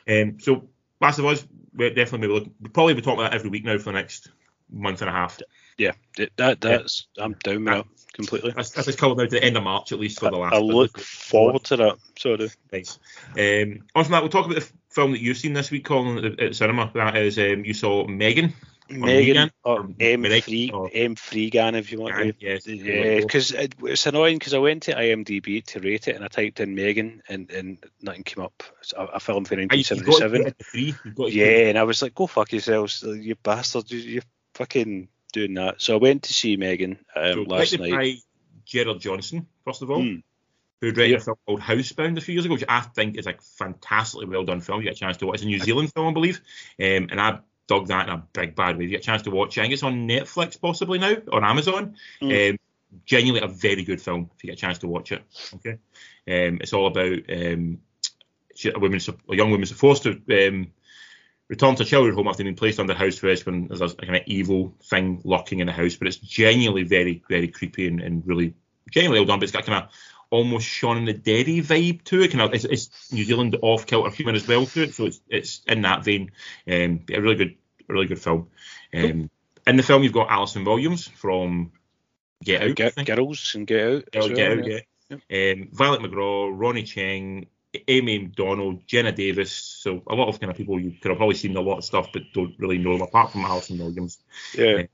Um, so Last of Us, we're definitely maybe look, we'll probably be talking about that every week now for the next month and a half. Yeah, that that's I'm down with that completely. That's, that's coming now to the end of March at least for the last. I look forward to that. So I do. Nice. Um, on from that, we'll talk about the film that you've seen this week, Colin, at, at cinema. That is, um, you saw Megan. Megan Megan, or M or- M Freegan if you want to. Yes. Yeah, because it, it's annoying because I went to IMDb to rate it and I typed in Megan and, and nothing came up. It's a, a film from you- you've got to put 1977. the three. You've got to put Yeah, and I was like, go fuck yourselves, you bastard. You, you're fucking doing that. So I went to see Megan um, So, last night. by Gerard Johnstone, first of all, Hmm. who directed Yeah. a film called Housebound a few years ago, which I think is a fantastically well done film. You get a chance to watch. It's a New Zealand film, I believe, um, and I dug that in a big bad way. If you get a chance to watch it. I think it's on Netflix possibly now, on Amazon. Hmm. Um, genuinely a very good film if you get a chance to watch it. Okay, um, it's all about um, a woman, a young woman forced to um, return to a childhood home after being placed under house arrest when there's a, kind of evil thing lurking in the house. But it's genuinely very, very creepy and, and really genuinely well done. But it's got kind of almost Shaun and the Deady vibe to it. Kind of, it's, it's New Zealand off kilter humour as well to it. So it's it's in that vein. Um, a really good, really good film. Um, in the film, you've got Allison Williams from Get Out. Get, girls and get out. Oh, well, Get Out, yeah. yeah. Um, Violet McGraw, Ronny Chieng, Amy McDonald, Jenna Davis. So a lot of kind of people you could have probably seen a lot of stuff, but don't really know them apart from Allison Williams. Yeah.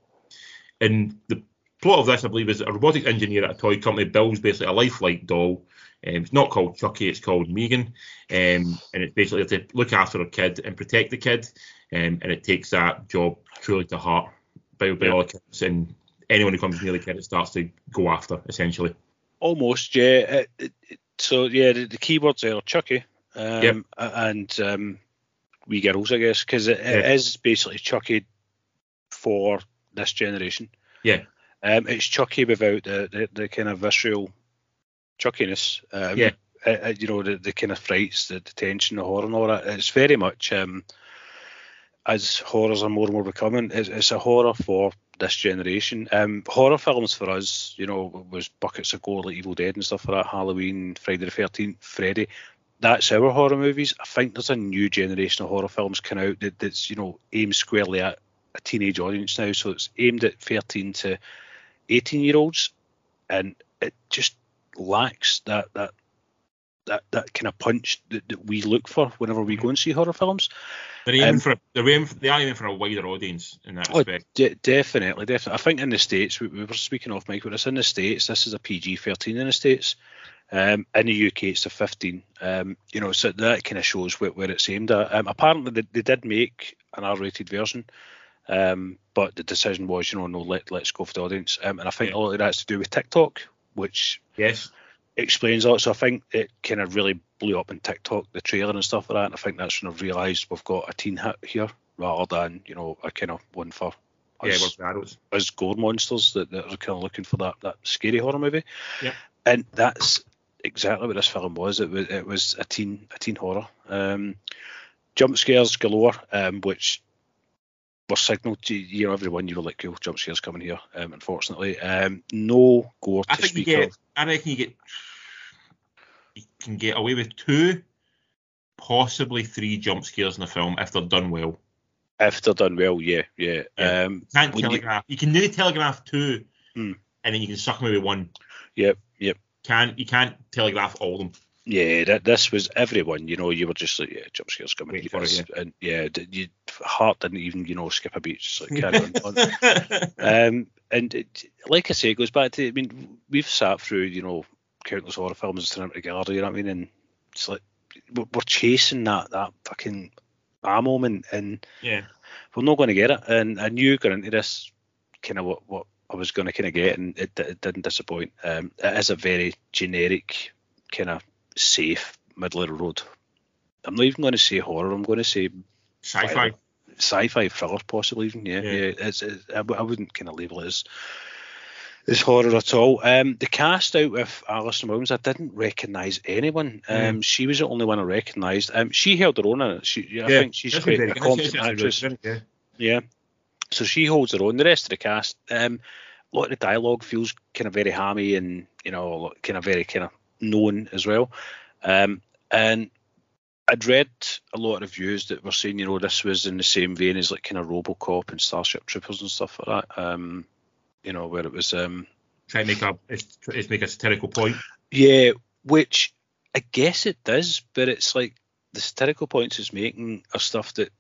And the plot of this, I believe, is a robotics engineer at a toy company builds basically a lifelike doll. Um, it's not called Chucky, it's called Megan. Um, and it's basically to look after a kid and protect the kid. Um, and it takes that job truly to heart by, by Yeah. all the kids. And anyone who comes near the kid, it starts to go after, essentially. Almost, yeah. So yeah, the, the keywords there are Chucky, um, Yep. and um, wee girls, I guess, because it, it Yeah. is basically Chucky for this generation. Yeah. Um, it's Chucky without the, the, the kind of visceral Chuckiness. Um, Yeah. uh, uh, you know, the, the kind of frights, the, the tension, the horror, and all that. It's very much um, as horrors are more and more becoming. It's, it's a horror for this generation. Um, horror films for us, you know, was buckets of gore like Evil Dead and stuff like that, Halloween, Friday the Thirteenth, Freddy. That's our horror movies. I think there's a new generation of horror films coming out that, that's you know aimed squarely at a teenage audience now. So it's aimed at 13 to 18 year olds, and it just lacks that that that, that kind of punch that, that we look for whenever we go and see horror films. They're aiming Um, for they're aiming for, they are aiming for a wider audience in that Oh, respect. de- definitely, definitely. I think in the states, we, we were speaking off Mike, but it's in the states. This is a PG thirteen in the states. Um, in the UK, it's a fifteen. Um, you know, so that kind of shows where, where it's aimed at. Um, apparently, they, they did make an R-rated version, um, but the decision was, you know, no, let let's go for the audience. Um, and I think Yeah. a lot of that's to do with TikTok, which Yes. explains a lot. So I think it kind of really blew up in TikTok, the trailer and stuff like that. And I think that's when I've realised we've got a teen hit here rather than you know a kind of one for Yeah, us, adults. us gore monsters that, that are kind of looking for that that scary horror movie. Yep. And that's exactly what this film was. It was it was a teen a teen horror. Um, jump scares galore, um, which were signalled to you know everyone. You were like, cool, jump scares coming here. Um, unfortunately, um, no gore to I think you get. of. I reckon you get. You can get away with two, possibly three jump scares in a film if they're done well. If they're done well, yeah, yeah. Yeah. Um, you- telegraph. You, can nearly telegraph two, Hmm. and then you can suck them away with one. yep, yep. Can't you can't telegraph all of them. Yeah, that this was everyone. You know, you were just like, yeah, jump scares coming. Waiting for it, Yes. And yeah, d- you heart didn't even you know skip a beat. Just like carry on. Um, and it, like I say, it goes back to. I mean, we've sat through you know countless horror films and cinema together. You know what I mean? And it's like we're, we're chasing that that fucking ah moment, and yeah. we're not going to get it. And I knew going into this kind of what what I was going to kind of get, and it, it didn't disappoint. Um, it is a very generic kind of safe middle of the road. I'm not even going to say horror. I'm going to say Sci-fi. sci-fi thriller, possibly even. Yeah, Yeah. yeah. it's, it's, I, I wouldn't kind of label it as as horror at all. Um, the cast out with Allison Williams, I didn't recognise anyone. Um, Mm. she was the only one I recognised. Um, she held her own in. She, I think she's That's quite a competent actress. that's- Yeah. So she holds her own. The rest of the cast, um, a lot of the dialogue feels kind of very hammy and you know kind of very kind of known as well. Um, and I'd read a lot of reviews that were saying you know this was in the same vein as like kind of RoboCop and Starship Troopers and stuff like that. Um, you know where it was um, Try to make a it's, it's make a satirical point. yeah, which I guess it does, but it's like the satirical points it's making are stuff that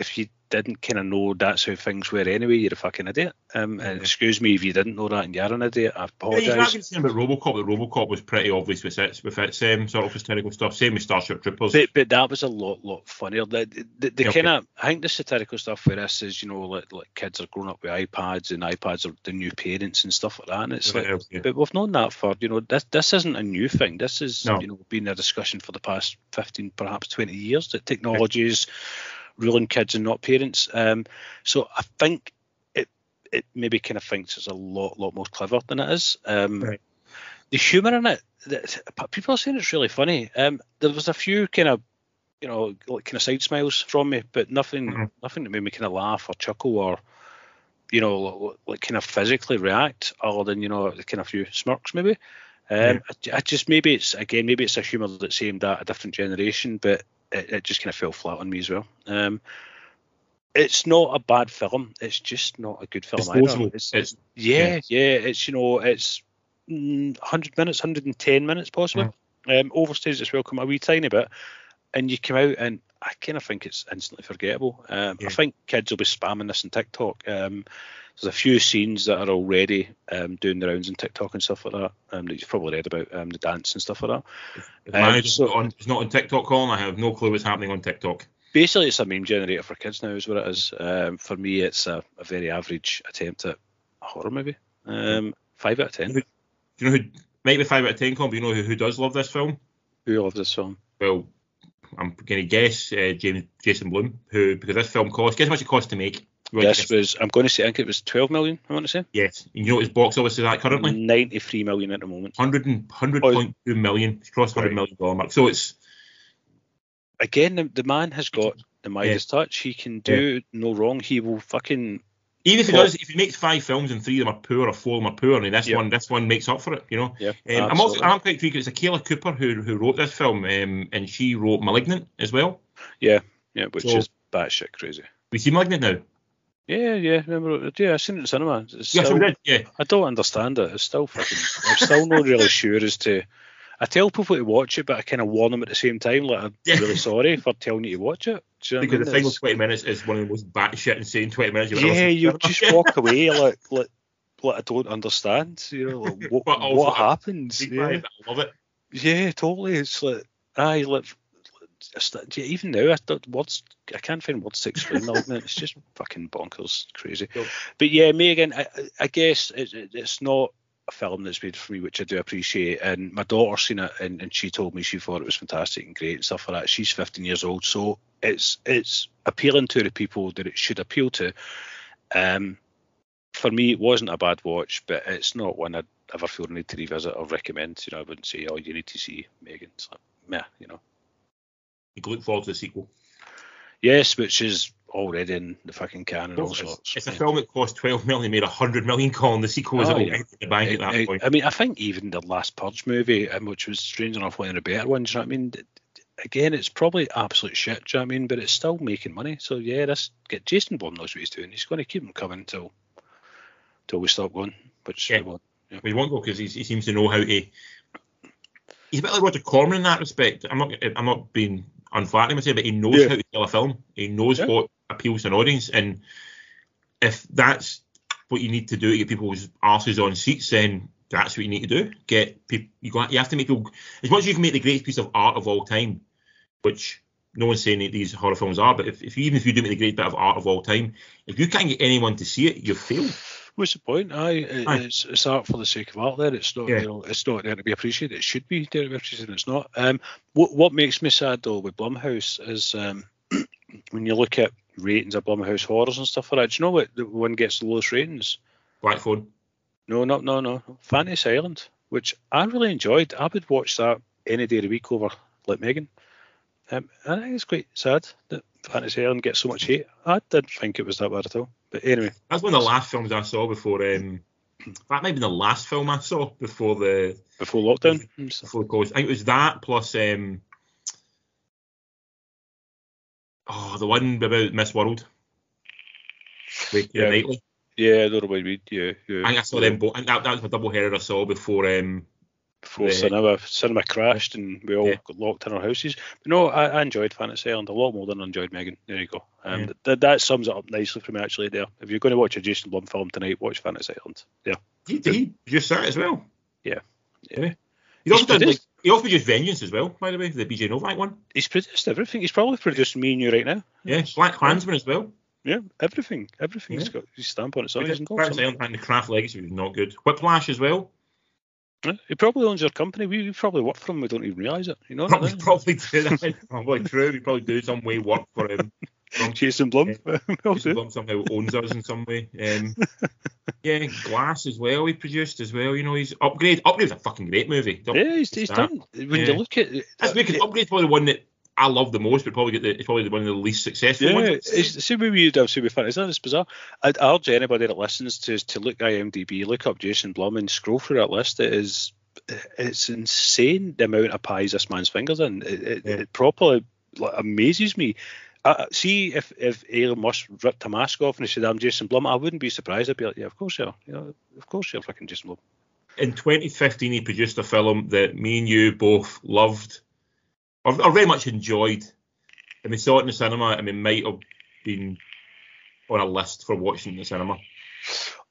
if you didn't kind of know that's how things were anyway, you're a fucking idiot. Um, Yeah. excuse me if you didn't know that and you're an idiot. I apologise. Yeah, you apologise. can argue the about RoboCop. That RoboCop was pretty obvious with its with its um, sort of hysterical stuff. Same with Starship Troopers. But, but that was a lot, lot funnier. The, the, the Yeah, kind of, I think the satirical stuff for this is, you know, like, like kids are growing up with iPads and iPads are the new parents and stuff like that. And it's like, but we've known that for, you know, this this isn't a new thing. This is, No. you know, been a discussion for the past 15, perhaps 20 years that technology is ruling kids and not parents. Um, so I think it it maybe kind of thinks it's a lot, lot more clever than it is. Um, Right. The humour in it, that- people are saying it's really funny. Um, there was a few kind of you know, like kind of side smiles from me, but nothing, Mhm. nothing that made me kind of laugh or chuckle or, you know, like, kind of physically react, other than you know, kind of a few smirks maybe. Um, Yeah. I, I just maybe it's again maybe it's a humour that's aimed at a different generation, but it, it just kind of fell flat on me as well. Um, it's not a bad film. It's just not a good film Disposable. either. It's, It's- yeah, yeah, It's you know, it's mm, 100 minutes, 110 minutes possibly. Um, overstays its welcome a wee tiny bit, and you come out and I kind of think it's instantly forgettable. Um, Yeah. I think kids will be spamming this on TikTok. Um, there's a few scenes that are already um, doing the rounds on TikTok and stuff like that. Um, that you've probably read about um, the dance and stuff like that. If Um, so- not on, it's not on TikTok, Colin. I have no clue what's happening on TikTok. Basically, it's a meme generator for kids now, is what it is. Um, for me, it's a, a very average attempt at a horror movie. Um, five out of ten. Do you know who might be five out of ten, Colin? But you know who, who does love this film? Who loves this film? Well, I'm going to guess uh, James Jason Blum, who because this film cost. Guess how much it cost to make? To This guess? was. I'm going to say. I think it was 12 million. I want to say. yes. You know what his box office is at currently? 93 million at the moment. 100 and 100.2 million. It's crossed Right. 100 million dollar mark. So it's Again, the, the man has got the Midas touch. He can do no wrong. He will fucking. Even if he Well- does, if he makes five films and three of them are poor or four of them are poor, and this Yeah. one this one makes up for it. You know. Yeah. Um, I'm also. I'm quite intrigued. It's Akela Cooper who who wrote this film, um, and she wrote *Malignant* as well. Yeah, yeah, which So- is batshit crazy. We see *Malignant* now. Yeah, yeah, remember? Yeah, I seen it in cinema. It's Yes, still- we did. Yeah. I don't understand it. It's still fucking. I'm still not really sure as to. I tell people to watch it, but I kind of warn them at the same time. Like I'm really sorry for telling you to watch it. You know what I Because the mean? final 20 minutes is one of the most batshit insane 20 minutes you've yeah, you just walk away like like like I don't understand. You know, like, what, what happens? Yeah. I love it. yeah, totally. It's like I like. it's like- yeah, Even now, I don't words. I can't find words to explain man. It's just fucking bonkers, crazy. But yeah, Megan. I, I- I guess it, it- it's not a film that's made for me, which I do appreciate. And my daughter's seen it, and, and she told me she thought it was fantastic and great and stuff like that. She's 15 years old, so it's it's appealing to the people that it should appeal to. Um, for me, it wasn't a bad watch, but it's not one I'd ever feel the need to revisit or recommend. You know, I wouldn't say, oh, you need to see Megan. It's like, meh, you know. You can look forward to the sequel. Yes, which is already in the fucking can and all It's, sorts. it's a yeah. film that cost 12 million, made 100 million, Colin. The sequel is Oh, yeah. in the bank at that I, point. I mean, I think even the last Purge movie, um, which was strange enough one of the better ones, you know what I mean? Again, it's probably absolute shit, do you know what I mean? But it's still making money. So yeah, this get Jason Bourne knows what he's doing. He's going to keep them coming until until we stop going. Which Yeah. we won't. We won't go because he seems to know how to. He's a bit like Roger Corman in that respect. I'm not. I'm not being unflattering myself, but he knows Yeah. how to tell a film. He knows Yeah. what appeals to an audience, and if that's what you need to do to get people's arses on seats, then that's what you need to do. Get people. You got. You have to make people. As much as you can make the greatest piece of art of all time, which no one's saying that these horror films are, but if, if you, even if you do make the great bit of art of all time, if you can't get anyone to see it, you've failed. What's the point? Aye, it- Aye. it's, it's art for the sake of art. There, it's not. Yeah. You know, it's not there to be appreciated. It should be there to be appreciated. It's not. Um, what what makes me sad though with Blumhouse is um, when you look at ratings of Blumhouse horrors and stuff like that. Do you know what the one gets the lowest ratings? Black Phone. No, no, no, no. Fantasy Island, which I really enjoyed. I would watch that any day of the week over like Megan. Um, I think it's quite sad that Fantasy Island gets so much hate. I didn't think it was that bad at all. But anyway, That's one of the last films I saw before. Um, that might be the last film I saw before the before lockdown and before COVID. I think it was that plus um, oh the one about Miss World. Keira Yeah. Knightley. Yeah, I don't know what you mean. Yeah, yeah. I think I saw them both. Think that, that was my double header I saw before. Um, before Yeah. cinema cinema crashed and we all Yeah. got locked in our houses. But no, I, I enjoyed Fantasy Island a lot more than I enjoyed Megan. There you go. Um, Yeah. th- that sums it up nicely for me actually. There, if you're going to watch a Jason Blum film tonight, watch Fantasy Island. Yeah, he, he just that as well. Yeah. Yeah. He's also He's done like, he also produced Vengeance as well, by the way, the BJ Novak one. he's produced everything. He's probably produced me and you right now. Yeah, BlacKkKlansman as well. Yeah, everything, everything. He's Yeah. got his stamp on it. So He he's did involved. Fantasy Island and the Craft Legacy was not good. Whiplash as well. Yeah, He probably owns your company. We, we probably work for him. We don't even realise it. You know Probably, mean? probably do that. Probably true. We probably do some way work for him. From Jason Blum. Will do. Blum somehow owns us in some way. Um, yeah, Glass as well. He produced as well. You know, he's Upgrade. Upgrade's a fucking great movie. Don't- Yeah, he's, he's done. When Yeah. you look at That's because Upgrade's probably the one that I love the most, but probably get the, it's probably the one of the least successful Yeah, ones. it's the same way we do Super Fan. Isn't? It's bizarre. I'd urge anybody that listens to to look IMDb, look up Jason Blum, and scroll through that list. It is it's insane the amount of pies this man's fingers in. It, it, Yeah. it properly like, amazes me. Uh, see if if Elon Musk ripped a mask off and he said, "I'm Jason Blum," I wouldn't be surprised. I'd be like, "Yeah, of course you are. You know, of course you're fucking Jason Blum." in 2015 he produced a film that me and you both loved or, or very much enjoyed and we saw it in the cinema and we might have been on a list for watching in the cinema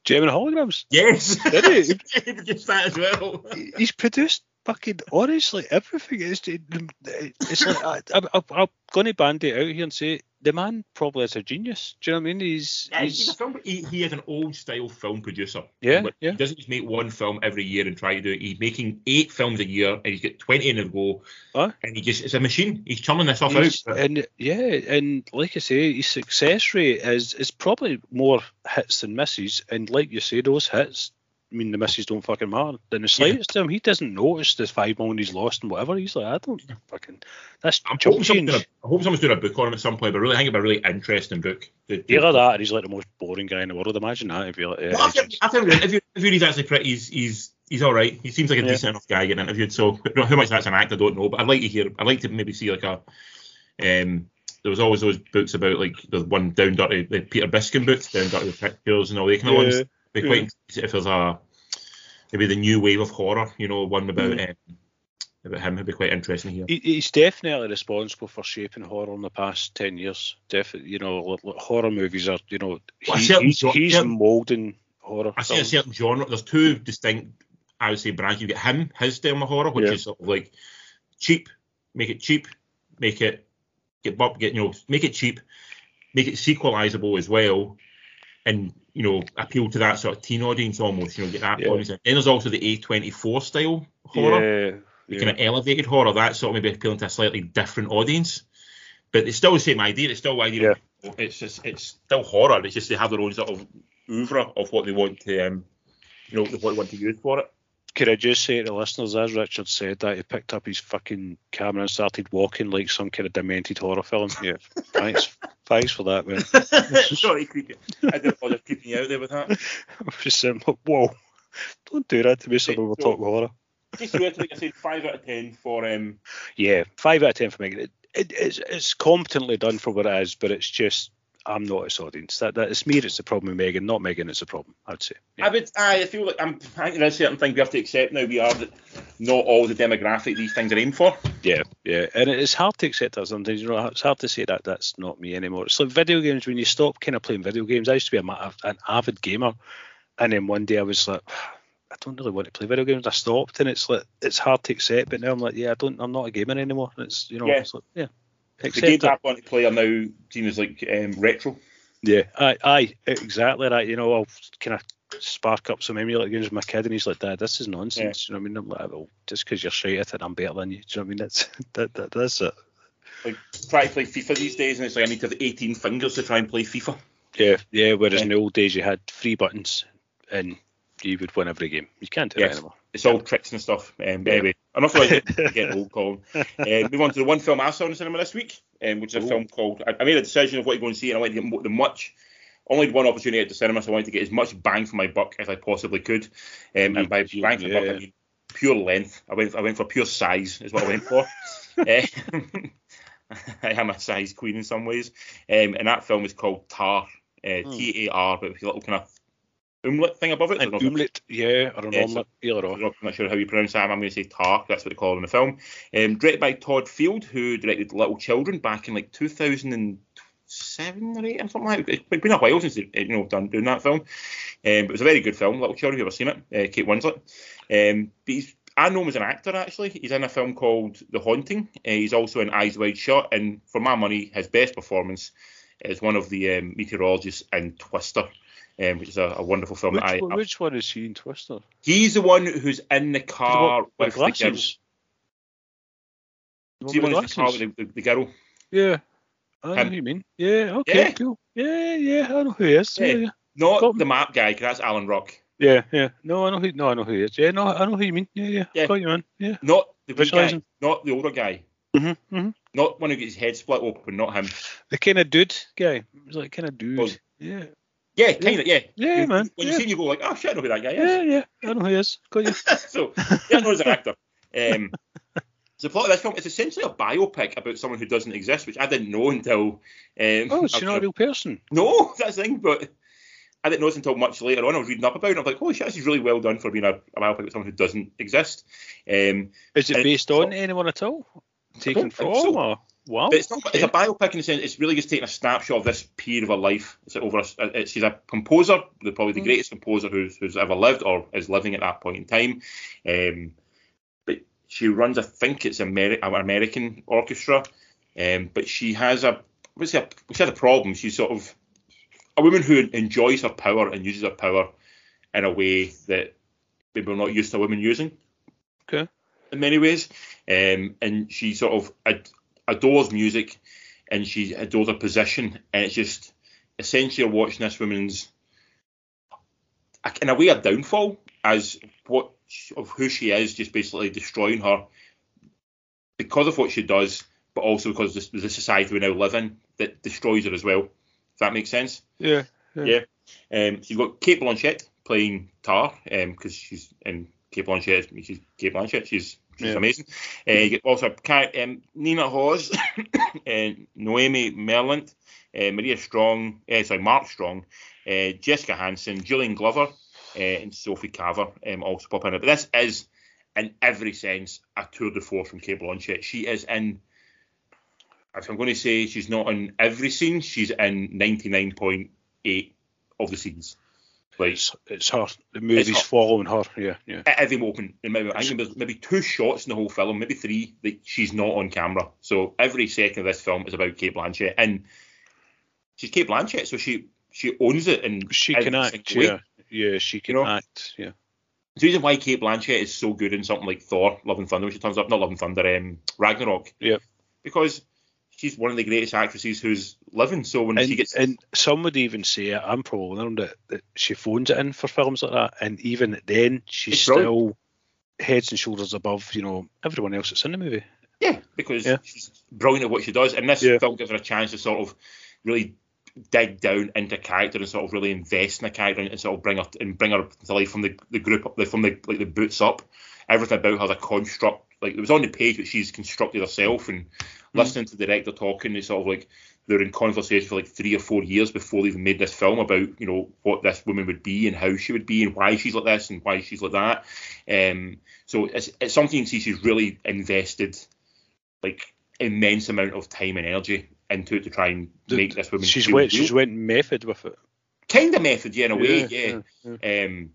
Jem and the Holograms. yes Did he? he produced that as well he's produced fucking honestly everything. It's, it's like I, I, I'm going to band it out here and say the man probably is a genius. Do you know what I mean? He's, yeah, he's he's a film, he, he is an old style film producer Yeah, yeah. he doesn't just make one film every year and try to do it he's making eight films a year and he's got 20 in a go Huh? and he just it's a machine he's churning this stuff he's- out and yeah, and like I say, his success rate is is probably more hits than misses. And like you say, those hits. I mean, the misses don't fucking matter. Then the slightest to him, he doesn't notice the five million he's lost and whatever. He's like, I don't fucking. That's I'm hoping, change. doing a, I hope someone's doing a book on him at some point, but really, I think it'd be a really interesting book. The- the- Either that, or he's like the most boring guy in the world. Imagine that if you're yeah, Well, I think, I think if you if he's actually pretty, he's he's he's all right. He seems like a Yeah. decent enough guy getting interviewed. So how much that's an act, I don't know. But I'd like to hear. I'd like to maybe see like a um there was always those books about like the one down dirty, the Peter Biskind books, down dirty pictures and all the kind of Yeah, ones. Be quite interested if there's a maybe the new wave of horror, you know, one about um, about him would be quite interesting here. He's definitely responsible for shaping horror in the past ten years. Definitely, you know, horror movies are, you know, he- he's, jo- he's moulding horror. I see a certain genre. There's two distinct, I would say, brands. You get him, his style of horror, which Yeah. is sort of like cheap, make it cheap, make it get get you know, make it cheap, make it sequelizable as well, and you know, appeal to that sort of teen audience almost. You know, get that Yeah. audience. Then there's also the A24 style horror, Yeah, the yeah. kind of elevated horror. That sort of maybe appealing to a slightly different audience, but it's still the same idea. It's still idea. of- It's just it's still horror. It's just they have their own sort of oeuvre of what they want to um, you know, what they want to use for it. Could I just say to the listeners, as Richard said, that he picked up his fucking camera and started walking like some kind of demented horror film? Yeah, thanks, thanks for that, man. Sorry, creepy. I didn't bother creeping you out there with that. I was just saying, like, whoa, don't do that to me. So So- talking horror. Just to like I said, five out of ten for um. Yeah, five out of ten for me. It, it, it's, it's competently done for what it is, but it's just I'm not its audience. That that it's me that's the problem with Megan, not Megan. It's a problem. I'd say. Yeah. I would. I feel like I'm. I think there's certain things we have to accept now. We are that not all the demographic these things are aimed for. Yeah, yeah, and it's hard to accept that sometimes. You know, it's hard to say that that's not me anymore. It's like video games. When you stop kind of playing video games, I used to be a, an avid gamer, and then one day I was like, I don't really want to play video games. I stopped, and it's like it's hard to accept. But now I'm like, yeah, I don't. I'm not a gamer anymore. It's you know, Yeah. it's like, yeah, The accept games. I want to play are now seen as like um, retro. Yeah, aye, aye, exactly right. You know, I'll kind of spark up some emulator games with my kid, and he's like, "Dad, this is nonsense." You know what I mean? I'm like, "Well, just because you're shite at it, I'm better than you." Do you know what I mean? That's that, that that's it. Like try to play FIFA these days, and it's like I need to have 18 fingers to try and play FIFA. Yeah, yeah. Whereas Yeah. in the old days, you had three buttons, and you would win every game. You can't do Yes. that anymore. It's all tricks and stuff. Um, but anyway, enough about it. Getting old, Colin. Uh, move on to the one film I saw in the cinema this week, um, which is a Ooh. film called. I, I made a decision of what to go and see, and I wanted to get the much. Only had one opportunity at the cinema, so I wanted to get as much bang for my buck as I possibly could. Um, and by bang for buck, I mean pure length. I went. I went for pure size, is what I went for. Uh, I am a size queen in some ways. Um, and that film is called Tar, uh, Hmm. T A R, but with a little kind of umlet thing above it. Umlett, yeah, I An don't know omelette, yeah, or an Yeah, so- omelette, either or. I'm not, sure how you pronounce that. I'm going to say Tark. That's what they call it in the film. Um, directed by Todd Field, who directed Little Children back in like 2007 or 8 or something like that. It's been a while since you know done doing that film. Um, but it was a very good film. Little Children. Have you ever seen it? Uh, Kate Winslet. Um, but he's I know him as an actor actually. He's in a film called The Haunting. Uh, he's also in Eyes Wide Shut, and for my money, his best performance is one of the um, meteorologists in Twister. Um, which is a, a wonderful film Which, I, one- which one is he in Twister? He's the one who's in the car With with the girl. glasses. The one See with one who's in the car with the, the, the girl. Yeah. I know Him. who you mean. Yeah, okay, Yeah. cool. Yeah, yeah, I know who he is. Yeah, Yeah. yeah. Not Got the map guy, 'cause that's Alan Ruck. Yeah, yeah. No, I know who. No, I know who he is. Yeah, no, I know who you mean. Yeah, yeah. Yeah. Got you, man. Yeah. Not the guy. Not the older guy. Mhm, mhm. Not one who gets his head split open. Not him. The kind of dude guy. He's like kind of dude. Oh. Yeah. Yeah, kind of. Yeah. Yeah, You- man. When you Yeah. see him, you go like, oh shit, I know who that guy is. Yeah, yeah. I know who he is. Got you. so yeah, I know he's an actor. Um, so the plot of this film is essentially a biopic about someone who doesn't exist, which I didn't know until. Um, Oh, is she not a real person? No, that's the thing, but I didn't know this until much later on. I was reading up about it. I was like, oh shit, this is really well done for being a, a biopic about someone who doesn't exist. Um, Is it based on anyone at all? Taken from so. or wow? but it's not. It's a biopic in the sense it's really just taking a snapshot of this period of her life. It's over. A, it's, she's a composer, probably the Mm. greatest composer who's, who's ever lived or is living at that point in time. Um, but she runs, I think it's Ameri- an American orchestra. Um, but she has a what's a she has a problem. She's sort of a woman who enjoys her power and uses her power in a way that maybe we're not used to women using. Okay. In many ways, um, and she sort of ad- adores music, and she adores her position, and it's just essentially you're watching this woman's, in a way, a downfall as what of who she is, just basically destroying her because of what she does, but also because the, the society we now live in that destroys her as well. Does that make sense? yeah. Yeah. Um, so you've got Cate Blanchett playing Tar, because she's in Cate Blanchett. She's Cate Blanchett. She's which is Yeah. amazing. Uh, you get also um, Nina Hoss, uh, Noémie Merlant, uh, Maria Strong, uh, sorry, Mark Strong, uh, Jessica Hansen, Julian Glover, uh, and Sophie Carver um, also pop in it. But this is, in every sense, a tour de force from Cate Blanchett. She is in. If I'm going to say she's not in every scene, she's in 99.8 of the scenes. Like It's, it's her. The movie's her. following her. Yeah, yeah. every moment, maybe, I think there's maybe two shots in the whole film, maybe three, that she's not on camera. So every second of this film is about Cate Blanchett, and she's Cate Blanchett, so she she owns it. And She can act. Yeah, yeah. She can You know? act. Yeah. The reason why Cate Blanchett is so good in something like Thor, Love and Thunder, when she turns up, not Love and Thunder, um, Ragnarok. Yep. Because she's one of the greatest actresses who's living. So when she And, gets and some would even say. I'm probably one of them that, she phones it in for films like that, and even then, she's still heads and shoulders above, you know, everyone else that's in the movie. Yeah, because Yeah. she's brilliant at what she does, and this Yeah. film gives her a chance to sort of really dig down into character and sort of really invest in the character and sort of bring her and bring her to life from the, the group up, from the like the boots up. Everything about her, the construct, like it was on the page, but she's constructed herself and listening to the director talking, it's sort of like they're in conversation for like three or four years before they even made this film about you know what this woman would be and how she would be and why she's like this and why she's like that. Um, so it's it's something you see she's really invested like immense amount of time and energy into it to try and make this woman. She's went. She's went method with it. kind of method, yeah, in a way, yeah. yeah. Um,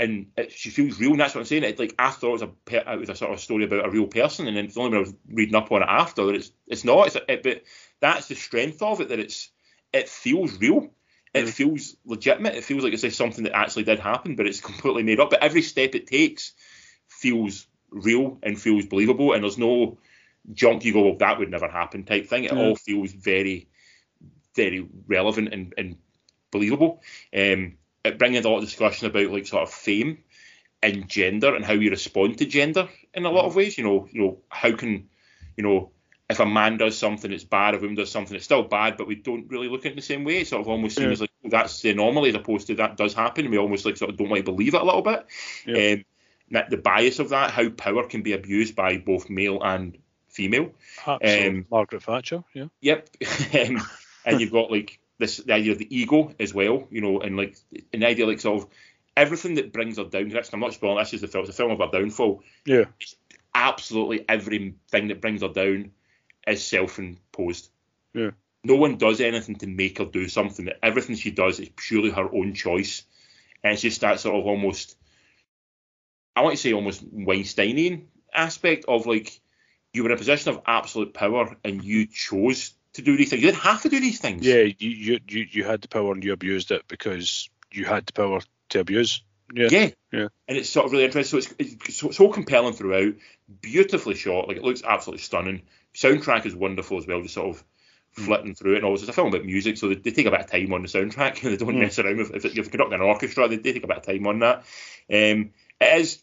and it, she feels real, and that's what I'm saying. It, like I thought it was a it was a sort of story about a real person, and then it's only when I was reading up on it after that it's it's not. It's a, it, but that's the strength of it that it's it feels real. It Mm. feels legitimate. It feels like it's just something that actually did happen, but it's completely made up. But every step it takes feels real and feels believable, and there's no junk you go, well, that would never happen type thing. It Mm. all feels very, very relevant and, and believable. Um, it brings in a lot of discussion about like sort of fame and gender and how we respond to gender in a lot of ways. You know, you know, how can, you know, if a man does something it's bad, if a woman does something it's still bad, but we don't really look at it in the same way. It sort of almost Yeah. seems like oh, that's the anomaly as opposed to that does happen, we almost like sort of don't to believe it a little bit. Yeah. Um, that the bias of that, how power can be abused by both male and female. Absolutely. Um, Margaret Thatcher. Yeah. Yep. um, and you've got like this the idea of the ego as well, you know, and like an idea like sort of everything that brings her down. Actually, I'm not spoiling. This is the film. It's a film of her downfall. Yeah. Absolutely everything that brings her down is self-imposed. Yeah. No one does anything to make her do something. Everything she does is purely her own choice, and it's just that sort of almost. I want to say almost Weinsteinian aspect of like you were in a position of absolute power and you chose to do these things. You didn't have to do these things. Yeah. You, you you you had the power and you abused it because you had the power to abuse. Yeah. Yeah. Yeah. And it's sort of really interesting. So it's, it's so, so compelling throughout, beautifully shot. Like it looks absolutely stunning. Soundtrack is wonderful as well, just sort of Hmm. flitting through it. And always it's a film about music, so they, they take a bit of time on the soundtrack. they don't Mm. mess around with if you're conducting an orchestra, they, they take a bit of time on that. Um, it is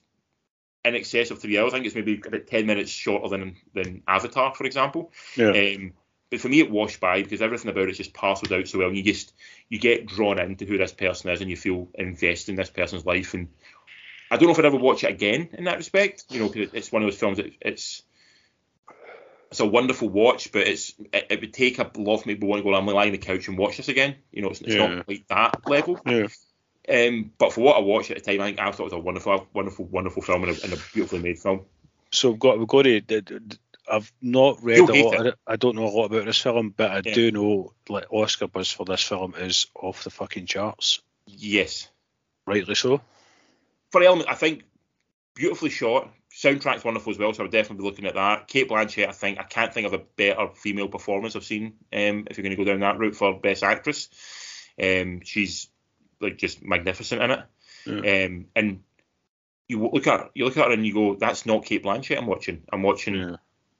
in excess of three hours. I think it's maybe about ten minutes shorter than than Avatar, for example. Yeah. Um, but for me, it washed by because everything about it's just parceled out so well. And you just you get drawn into who this person is, and you feel invested in this person's life. And I don't know if I'd ever watch it again in that respect. You know, 'cause it- it's one of those films that it's it's a wonderful watch, but it's it, it would take a lot for me to want to go. I'm lie on the couch and watch this again. You know, it's, it's Yeah. not quite that level. Yeah. Um, but for what I watched at the time, I think I thought it was a wonderful, wonderful, wonderful film and a, and a beautifully made film. So we've got we've got to. I've not read You'll a lot. it. I don't know a lot about this film, but I Yeah. do know like Oscar buzz for this film is off the fucking charts. Yes, Rightly so. for element, I think beautifully shot. Soundtrack's wonderful as well, so I would definitely be looking at that. Cate Blanchett, I think I can't think of a better female performance I've seen. Um, if you're going to go down that route for best actress, um, she's like just magnificent in it. Yeah. Um, and you look at her, you look at her and you go, that's not Cate Blanchett. I'm watching. I'm watching, Yeah.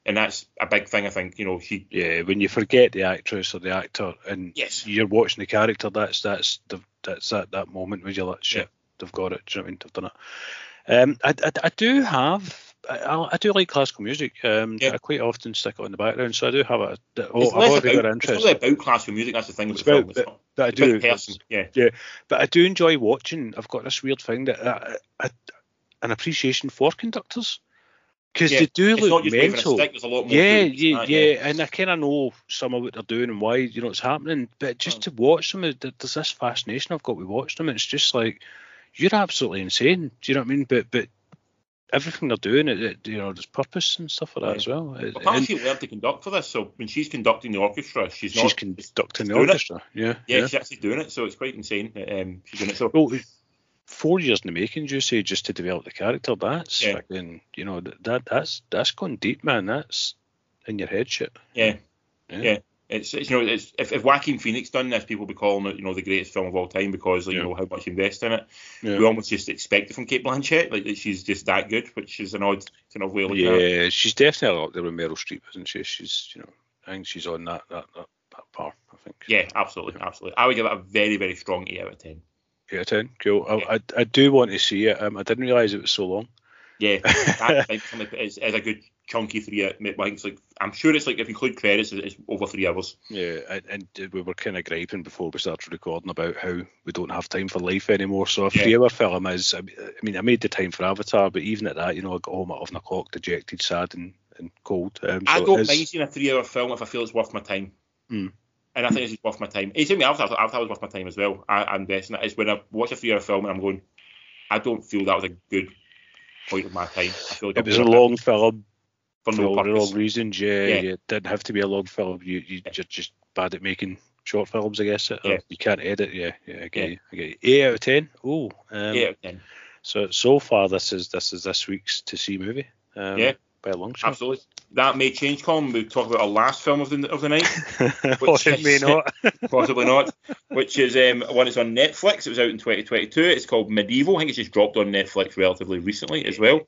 And that's a big thing. I think you know she. Yeah, when you forget the actress or the actor and Yes. you're watching the character, that's that's the that's that that moment where you're like, shit, Yeah. they've got it. Do you know what I mean? They've done it. Um, I, I, I do have. I, I do like classical music. Um, Yeah. I quite often stick it in the background, so I do have a. Oh, It's I've already about, got it's interest. really about classical music. That's the thing with It's the film. about- It's not, but I do. person. Yeah. but I do enjoy watching. I've got this weird thing that I, I, an appreciation for conductors because Yeah, they do look not just waving a mental. stick. There's a lot more. Yeah, to it than yeah, that, yeah, and I kind of know some of what they're doing and why you know it's happening. But just to watch them, there- there's this fascination I've got with watching them. It's just like you're absolutely insane. Do you know what I mean? But but everything they're doing, it, it you know, there's purpose and stuff like that Yeah. as well. It- Apparently, and she learned to conduct for this. So when she's conducting the orchestra, she's not. she's conducting the doing it. orchestra. Yeah, yeah, she's actually doing it. So it's quite insane. that, Um, she's doing it. So Well, four years in the making, you say, just to develop the character. That's Yeah. fucking, you know, that that's that's gone deep, man. That's in your head shit. yeah, Yeah. yeah. It's, it's you know it's if, if Joaquin Phoenix done this, people would be calling it you know the greatest film of all time because like, Yeah. you know how much you invest in it. Yeah. We almost just expect it from Cate Blanchett, like that she's just that good, which is an odd kind of way of looking at it. Yeah, she's definitely up there with Meryl Streep, isn't she? She's, you know, I think she's on that that that, that par. I think. Yeah, absolutely, absolutely. I would give it a very, very strong eight out of ten. Yeah, ten. Cool. I, I, I do want to see it. Um, I didn't realise it was so long. Yeah, that I is, is a good chunky three. I think it's like I'm sure it's like if you include credits, it's over three hours. Yeah, and, and we were kind of griping before we started recording about how we don't have time for life anymore. So a Yeah. three-hour film is. I mean, I made the time for Avatar, but even at that, you know, I got home at eleven o'clock, dejected, sad, and, and cold. Um, I so don't mind seeing a three-hour film if I feel it's worth my time. Hmm. And I think this is worth my time. It's me Avatar, Avatar was worth my time as well. I, I'm investing in. It's when I watch a three-hour film and I'm going, I don't feel that was a good point of my time. I feel like It was a long film for for no the purpose. wrong reasons. Yeah, Yeah. yeah. It didn't have to be a long film. You you Yeah. just just bad at making short films, I guess. Yeah. You can't edit. Yeah, yeah. I get Yeah. you. I get you. Eight out of ten. Oh, um, Eight out of ten. So so far, this is this is this week's to see movie. Um, Yeah. By a long shot. Absolutely. That may change, Colin. We talk about our last film of the of the night. or Which it may is- not. possibly not. Which is um, one that's on Netflix. It was out in 2022. It's called Medieval. I think it's just dropped on Netflix relatively recently as well.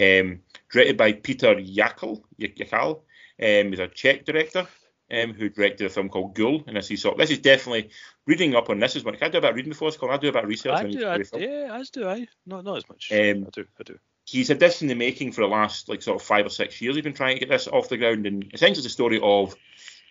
Um, directed by Peter Jákl. Jákl. Um, he's a Czech director um, who directed a film called Ghoul. And this is sort. This is definitely reading up on this is one. Can I do about reading before this? Colin? I do about research. I do, each I, yeah, as do I. Not not as much. Um, I do, I do. He's had this in the making for the last like sort of five or six years. He's been trying to get this off the ground, and essentially a story of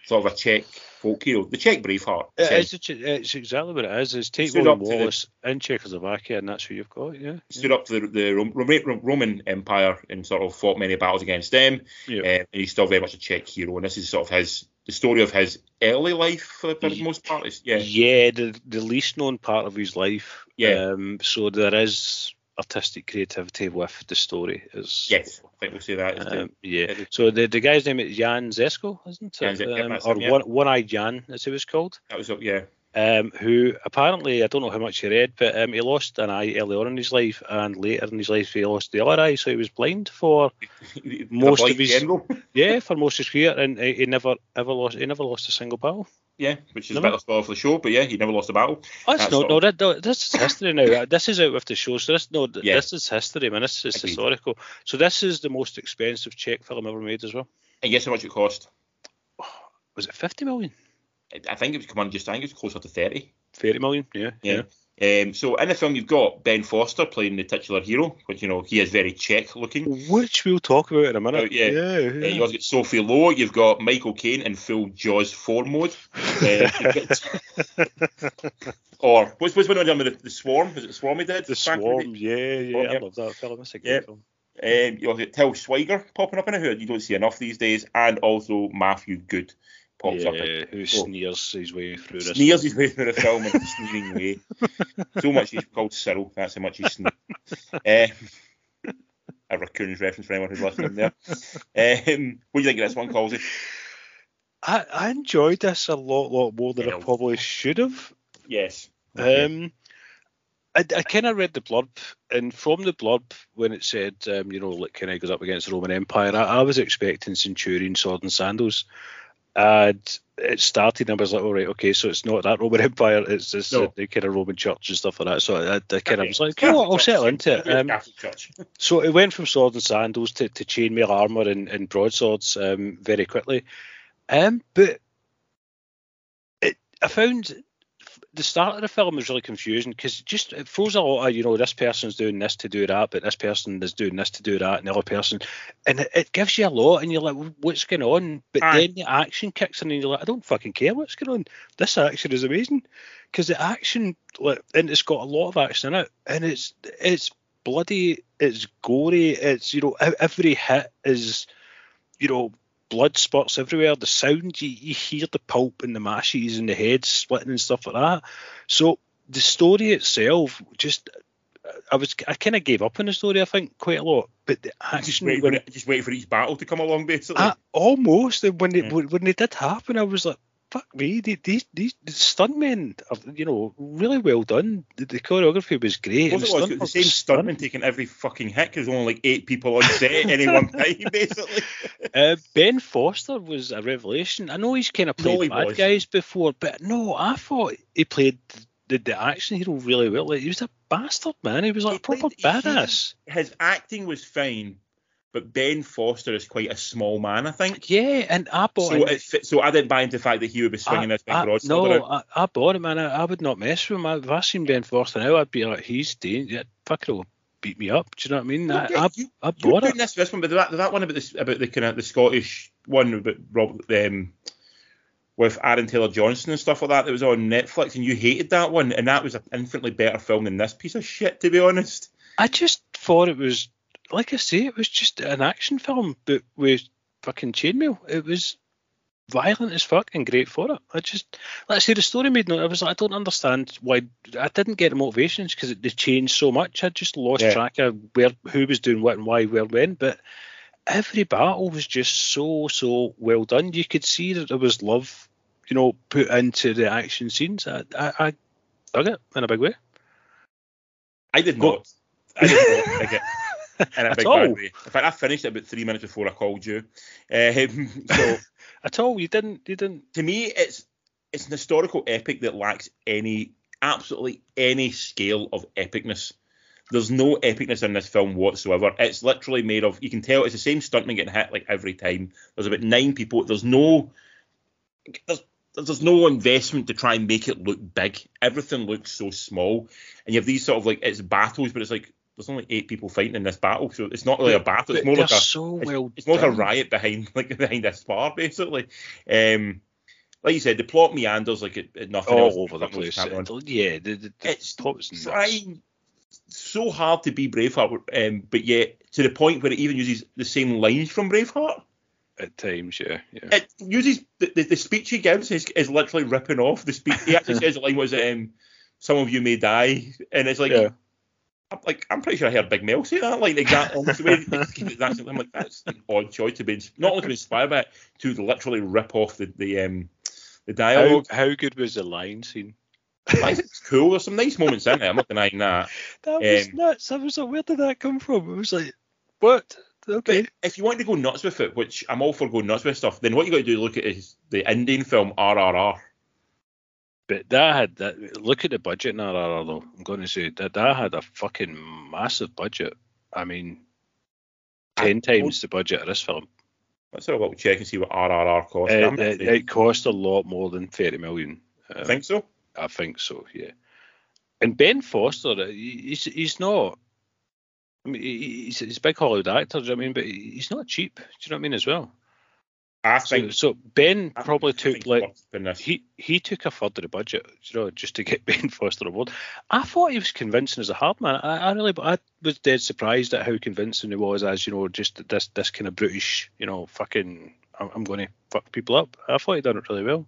sort of a Czech folk hero, the Czech Braveheart. It essentially. it's exactly what it is. It's take William up to the- in Czechoslovakia, and that's who you've got. Yeah. stood up to the, the Rom- Rom- Roman Empire and sort of fought many battles against them. Yeah. Uh, and he's still very much a Czech hero. And this is sort of his the story of his early life for the, the most part. It's, yeah, Yeah, the the least known part of his life. Yeah. Um, so there is artistic creativity with the story. Is yes, I think we'll say that. Is the- Um, yeah. So the, the guy's name is Jan Žižka, isn't Jan it? Yeah, Um, that's or him, yeah. one one eyed Jan, as he was called. that was yeah. Um, who apparently I don't know how much he read, but um, he lost an eye early on in his life, and later in his life he lost the other eye, so he was blind for Most of his- general. yeah for most of his career, and he, he never ever lost he never lost a single battle. Yeah, which is a of spoiler for the show, but yeah, he never lost a battle. Oh, that's, that's, not, no, that, no, this is history now. This is out with the show, so this no, Yeah. this is history, man. This is Agreed. historical. So this is the most expensive Czech film ever made as well. And guess how much it cost? Was it fifty million? I- I think it was come on just I think it was closer to thirty. Thirty million? Yeah, Yeah. Um, so in the film you've got Ben Foster playing the titular hero, which you know he is very Czech looking. Which we'll talk about in a minute. Oh, yeah. yeah, Uh, you also got Sophie Lowe. You've got Michael Caine in full Jaws 4 mode. Uh, or what's what's one of them with the, the Swarm? Was it the Swarm he did? The Frank Swarm, yeah, yeah, Swarm, I love that film. That's a great Yeah. film. Um, you also got Til Schweiger popping up in it, who you don't see enough these days, and also Matthew Goode pops up. In. Yeah, who Oh. sneers his way through this. Sneers his way through the film in a sneering way. So much he's called Cyril. That's how much he sneers. Um, a raccoon's reference for anyone who's listening there. Um, what do you think of this one, Colsey? I, I enjoyed this a lot, lot more than Yeah. I probably should have. Yes. Um, I, I kind of read the blurb, and from the blurb, when it said, um, you know, like kind of goes up against the Roman Empire, I, I was expecting Centurion, sword and sandals. And it started, and I was like, all right, okay, so it's not that Roman Empire, it's just No. the kind of Roman church and stuff like that. So I, I kind of Yeah. was like, you know what, I'll settle into it. Um, so it went from sword and sandals to, to chainmail armor and, and broadswords um, very quickly. Um, but it, I found the start of the film was really confusing because just it throws a lot of you know this person's doing this to do that, but this person is doing this to do that, and the other person, and it, it gives you a lot, and you're like, what's going on? But Aye. then the action kicks in, and you're like, I don't fucking care what's going on. This action is amazing because the action, like, and it's got a lot of action in it, and it's it's bloody, it's gory, it's you know every hit is, you know, blood spots everywhere. The sound you, you hear the pulp and the mashes and the heads splitting and stuff like that. So the story itself just. I was I kind of gave up on the story I think quite a lot, but the Just action wait, for when it, just wait for each battle to come along, basically. I, almost and when it Yeah. when, it did happen, I was like, "Fuck me!" the- These these the stuntmen, are, you know, really well done. The, the choreography was great. And it was, stunt the same stuntman taking every fucking hit because only like eight people on set at any one time, basically. Uh, ben Foster was a revelation. I know he's kind of played he bad was. guys before, but no, I thought he played the, the action hero really well. Like, he was a bastard, man. He was like He a proper played- he- badass. His acting was fine, but Ben Foster is quite a small man, I think. Yeah, and I bought So it. it so I didn't buy into the fact that he would be swinging I, this big I- broadsword no. I, I bought it, man. I, I would not mess with him. I, if I seen Ben Foster now, I'd be like, he's dangerous. Yeah, fuck it, will beat me up. Do you know what I mean? I, Yeah, I, you, I you're bought it. this, this one, but that, that one about this about the kind of the Scottish one about Rob um, with Aaron Taylor Johnson and stuff like that that was on Netflix, and you hated that one, and that was an infinitely better film than this piece of shit, to be honest. I just thought it was, like I say, it was just an action film, but with fucking chainmail. It was violent as fuck and great for it. I just, like I say, the story made no. I was like, I don't understand why. I didn't get the motivations because they changed so much. I just lost Yeah. track of where who was doing what and why, where, when. But every battle was just so so well done. You could see that there was love, you know, put into the action scenes. I I, I dug it in a big way. I did Go- not. I did not in a At big all? bad way. In fact, I finished it about three minutes before I called you. Um, so At all, you didn't. You didn't. to me, it's it's an historical epic that lacks any absolutely any scale of epicness. There's no epicness in this film whatsoever. It's literally made of. You can tell it's the same stuntman getting hit like every time. There's about nine people. There's no. There's there's no investment to try and make it look big. Everything looks so small, and you have these sort of like it's battles, but it's like there's only eight people fighting in this battle, so it's not really a battle. It's more like a so it's, well it's more like a riot behind like behind this bar basically. Um, like you said, the plot meanders like it, it nothing else. all over the place. Yeah, the, the, the It's plot was nuts. trying so hard to be Braveheart, um, but yet to the point where it even uses the same lines from Braveheart. at times. Yeah, yeah. It uses the, the, the speech he gives is, is literally ripping off the speech. He actually says the line was um, "Some of you may die," and it's like. Yeah. I'm like I'm pretty sure I heard Big Mel say that, like exactly the way I'm like that's an odd choice to be not only to be inspired by it, to literally rip off the the um the How, dialogue. how good was the line scene? I think it's cool. There's some nice moments in it. I'm not denying that. That was Um, nuts. I was like, where did that come from? It was like, what? Okay. If you want to go nuts with it, which I'm all for going nuts with stuff, then what you got to do is look at is the Indian film RRR. But that had that. Look at the budget in RRR though. I'm going to say that that had a fucking massive budget. I mean, ten times the budget of this film. Let's have a little check and see what RRR cost. It, I'm it, it cost a lot more than thirty million. I Um, think so. I think so, yeah. And Ben Foster, uh, he's he's not. I mean, he's, he's a big Hollywood actor, do you know what I mean? But he's not cheap. Do you know what I mean as well? I So, think so Ben I probably took like he he took a third of the budget, you know, just to get Ben Foster aboard. I thought he was convincing as a hard man. I, I really, I was dead surprised at how convincing he was as you know, just this this kind of British, you know, fucking. I'm, I'm going to fuck people up. I thought he done it really well.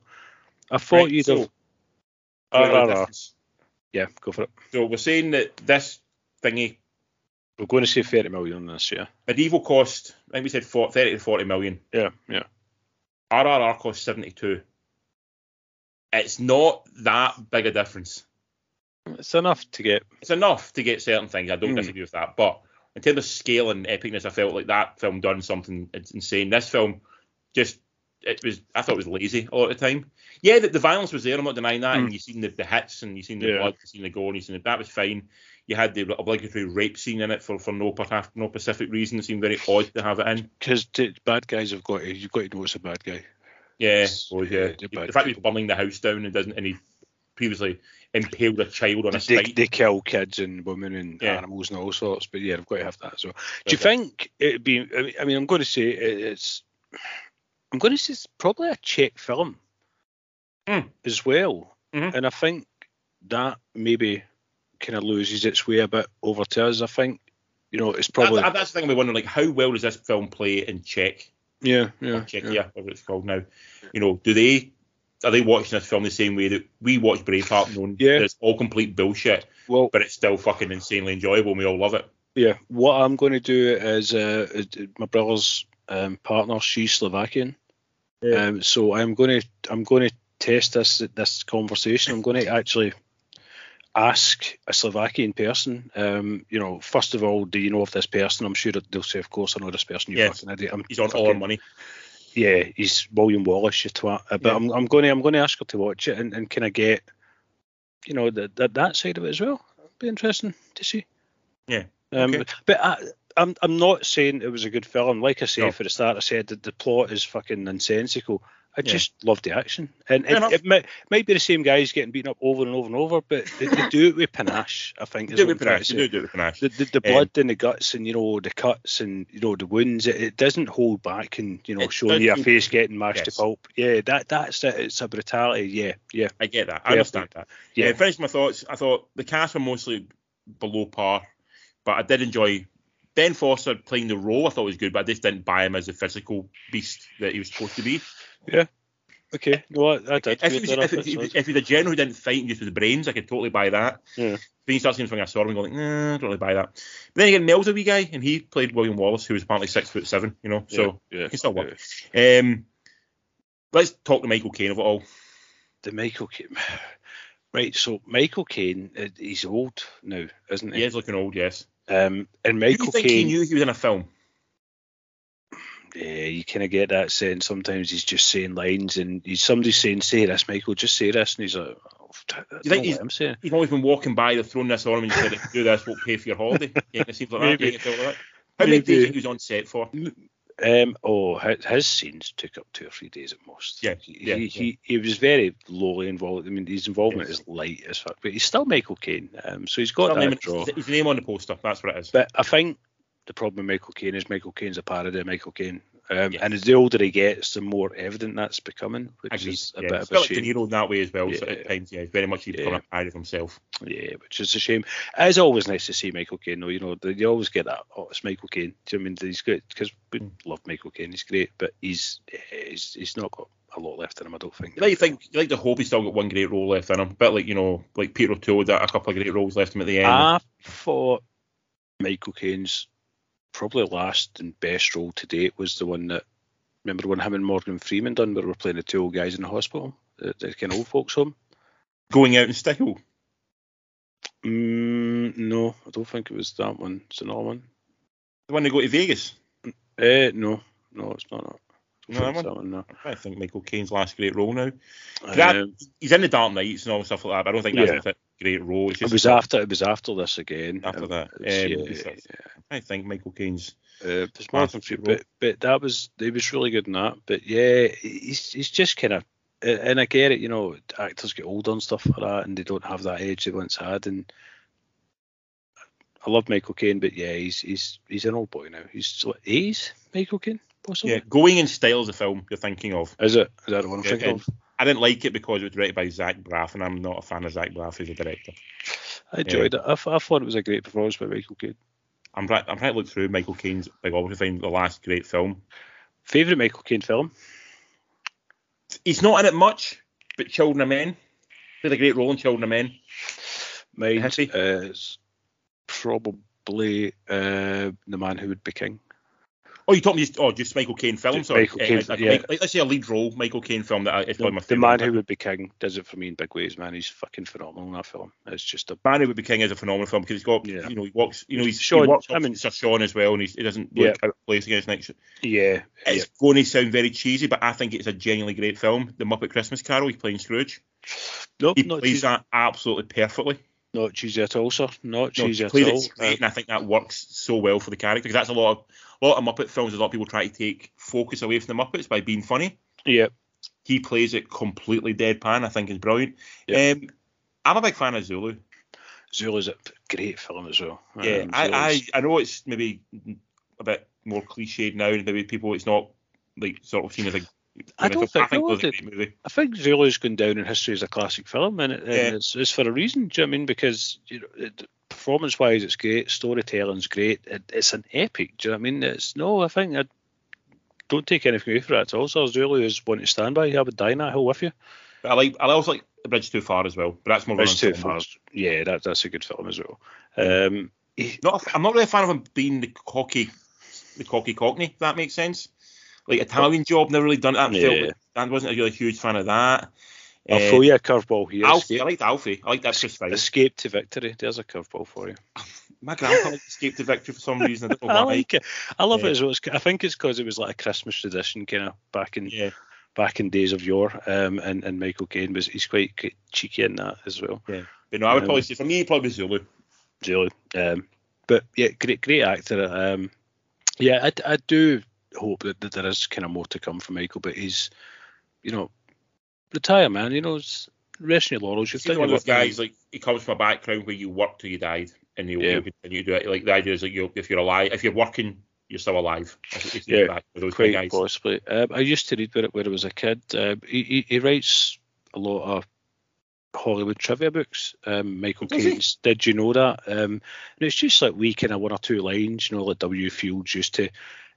I thought Right, you'd so, have. do you know the RRR. Uh, uh. difference? Yeah, go for it. So we're saying that this thingy We're going to say 30 million on this, yeah. medieval cost. I think we said 40, 30 to 40 million. Yeah, yeah. RRR cost 72. It's not that big a difference. It's enough to get. It's enough to get certain things. I don't Mm. disagree with that. But in terms of scale and epicness, I felt like that film done something insane. This film just it was I thought it was lazy a lot of the time. Yeah, the, the violence was there. I'm not denying that. And you seen the, the hits and you seen the Yeah. blood, you seen the gore, and you seen the, that was fine. You had the obligatory rape scene in it for, for no per- no specific reason. It seemed very odd to have it in. Because bad guys have got to. You've got to know it's a bad guy. Yeah, well, yeah. Yeah, The fact he's burning the house down and doesn't, and he previously impaled a child on a They, spike. they kill kids and women and Yeah. animals and all sorts, but yeah, they've got to have that well. Do you think it'd be? I mean, I mean, I'm going to say it's. I'm going to say it's probably a Czech film Hmm. as well, Mhm. and I think that maybe kind of loses its way a bit over to us. I think you know, it's probably That- that's the thing we wonder, like, how well does this film play in Czech? yeah, yeah, Czechia, yeah. whatever it's called now. You know, do they are they watching this film the same way that we watch Braveheart, knowing Yeah. it's all complete bullshit, Well, but it's still fucking insanely enjoyable and we all love it? yeah. What I'm going to do is, uh, my brother's um, partner, she's Slovakian, Yeah. um, so I'm going to I'm going to test this this conversation. I'm going to actually ask a Slovakian person, um, you know, first of all, do you know of this person? I'm sure they'll say, of course, I know this person. You Yes. fucking idiot. I'm He's on all our money. Yeah, he's William Wallace, you twat. Uh, But Yeah. I'm, I'm going to I'm going to ask her to watch it and, and kind of get, you know, that that that side of it as well. Be interesting to see. Yeah, Um, okay. But I, I'm I'm not saying it was a good film. Like I say No. for the start, I said that the plot is fucking nonsensical. I Yeah. just love the action, and Fair it, enough. it might, might be the same guys getting beaten up over and over and over, but they, they do it with panache. I think. is Do it with panache. say do it with panache. the, the, the Um, blood and the guts and you know the cuts and you know the wounds it, it doesn't hold back and you know showing does you a feel- face getting mashed Yes. to pulp yeah that that's it it's a brutality yeah yeah I get that. I Yeah, understand that. yeah. Yeah. Finish my thoughts. I thought the cast were mostly below par, but I did enjoy Ben Foster playing the role. I thought was good, but I just didn't buy him as the physical beast that he was supposed to be. Yeah. Okay no I, I did If he, was, good if, enough, if he was a general who didn't fight and just with the brains, I could totally buy that. Yeah. Then you start seeing something I saw him and go like, nah, I don't really buy that. But then again, Mel's a wee guy, and he played William Wallace, who was apparently six foot seven, you know, so yeah, it can still yeah. Um, let's talk to Michael Caine of it all. the Michael Caine right so Michael Caine uh, he's old now isn't He he is looking old, yes. Um and you Michael think he knew he was in a film? yeah you kind of get that sense sometimes he's just saying lines and he's somebody's saying say this Michael just say this and he's like oh, don't think he's- what I'm saying He's always been walking by, they've thrown this on him and said, do this, we'll pay for your holiday. Yeah, it seems like. Maybe. Yeah, it feels that. How many days do you Maybe. think he was on set for? Um, oh, his, his scenes took up two or three days at most. Yeah, he, yeah, he, yeah. he he was very lowly involved. I mean, his involvement Yes. is light as fuck, but he's still Michael Caine. Um, so he's got His name- draw. His name on the poster, that's what it is. But I think the problem with Michael Caine is Michael Caine's a parody of Michael Caine. Um, Yeah. And as the older he gets, the more evident that's becoming, which Agreed. is a yeah. bit It's of a like De shame. Niro in that way as well. So Yeah. at times, yeah, very much he's become Yeah. a parody of himself. Yeah, which is a shame. It's always nice to see Michael Caine, though. You know, the- you always get that. Oh, it's Michael Caine. Do you know I mean he's good? Because we Mm. love Michael Caine. He's great, but he's he's he's not got a lot left in him. I don't think. You like to think, you like to hope he's still got one great role left in him. A bit like you know, like Peter O'Toole that a couple of great roles left him at the end. I thought Michael Caine's probably last and best role to date was the one that remember when him and Morgan Freeman done where we were playing the two old guys in the hospital, the, the kind of old folks home. Going out in style. Mm, no, I don't think it was that one. It's another one. The one they go to Vegas. Eh, no, no, it's not that. No, that that one. No. I think Michael Caine's last great role now. That- Um, He's in the Dark Knights and all stuff like that, but I don't think that's Yeah. a great role. It was after it was after this again. After Um, that, um, yeah. I think Michael Caine's. Uh, it was Morgan Last Freeman, role. but but that was he was really good in that. But yeah, he's he's just kind of, and I get it. You know, actors get older and stuff like that, and they don't have that edge they once had. And I love Michael Caine, but yeah, he's he's he's an old boy now. He's what, 80s, Michael Caine, possibly. Yeah, Going in Style is the film you're thinking of. Is it? Is that the one I'm Yeah, thinking of? I didn't like it because it was directed by Zach Braff, and I'm not a fan of Zach Braff as a director. I enjoyed it. I, th- I thought it was a great performance by Michael Caine. I'm trying, I'm trying to look through Michael Caine's big to find the last great film. Favorite Michael Caine film? He's not in it much, but Children of Men. Played a great role in Children of Men. Mine is probably uh, The Man Who Would Be King. Oh, you me just oh just Michael Caine film. Just Sorry, Michael Uh, Caine, like, yeah. like, let's say a lead role Michael Caine film that I, it's probably my The. Man Who Would Be King does it for me in big ways, man. He's fucking phenomenal in that film. It's just a Man Who Would Be King is a phenomenal film because he's got Yeah. you know he walks you know he's Sean- he walks I mean- Sir Sean as well and he's, he doesn't Yeah. look out of place against next. yeah, It's going to sound very cheesy, but I think it's a genuinely great film. The Muppet Christmas Carol. He's playing Scrooge. no, He not plays cheesy, that absolutely perfectly. Not cheesy at all, sir. Not No, cheesy he at all. and I think that works so well for the character because that's a lot of a lot of Muppet films. A lot of people try to take focus away from the Muppets by being funny. Uh, yeah, He plays it completely deadpan. I think is brilliant. Yeah. Um, I'm a big fan of Zulu. Zulu's a great film as well. Yeah, Um, I, I I know it's maybe a bit more cliched now, and maybe people it's not like sort of seen as a. I don't I think- think no, it was it- movie. I think Zulu's gone down in history as a classic film, and, it, and Yeah. it's, it's for a reason. Do you know what I mean? Because you know, it, performance wise, it's great. Storytelling's great. It, it's an epic. Do you know what I mean? It's no, I think I don't take anything away from that at all. So I really is one to stand by. I would die in that hill with you. But I like. I also like the Bridge Too Far as well. But that's more. Bridge Too. Far. Yeah, that, that's a good film as well. Um, Not. I'm not really a fan of him being the cocky, the cocky Cockney. If that makes sense. Like Italian Job, never really done. That Yeah. film. Dan wasn't a really huge fan of that. I'll Uh, throw you a curveball here. Alfie. I liked Alfie. I like that Fine. Escape to Victory. There's a curveball for you. My grandpa liked Escape to Victory for some reason. I I like it. I love Yeah. it as well. I think it's because it was like a Christmas tradition, kind of back in Yeah. back in days of yore. Um, and, and Michael Caine was he's quite, quite cheeky in that as well. Yeah, But no, I would Um, probably say for me, probably Zulu. Really. Um, but yeah, great great actor. Um, yeah, I, I do hope that, that there is kind of more to come from Michael, but he's, you know, retire man. You know, it's rest in your laurels. You've done one of those guys like he comes from a background where you work till you died, and you Yeah. will continue to do it. Like the idea is that you, if you're alive, if you're working, you're still alive. That's what you see Yeah, back with those Quite possibly. Um, I used to read when, when I was a kid. Uh, he, he, he writes a lot of Hollywood trivia books. Um, Michael? Caine's. Did you know that? Um, and it's just like we kind of one or two lines, you know, like W. Fields used to.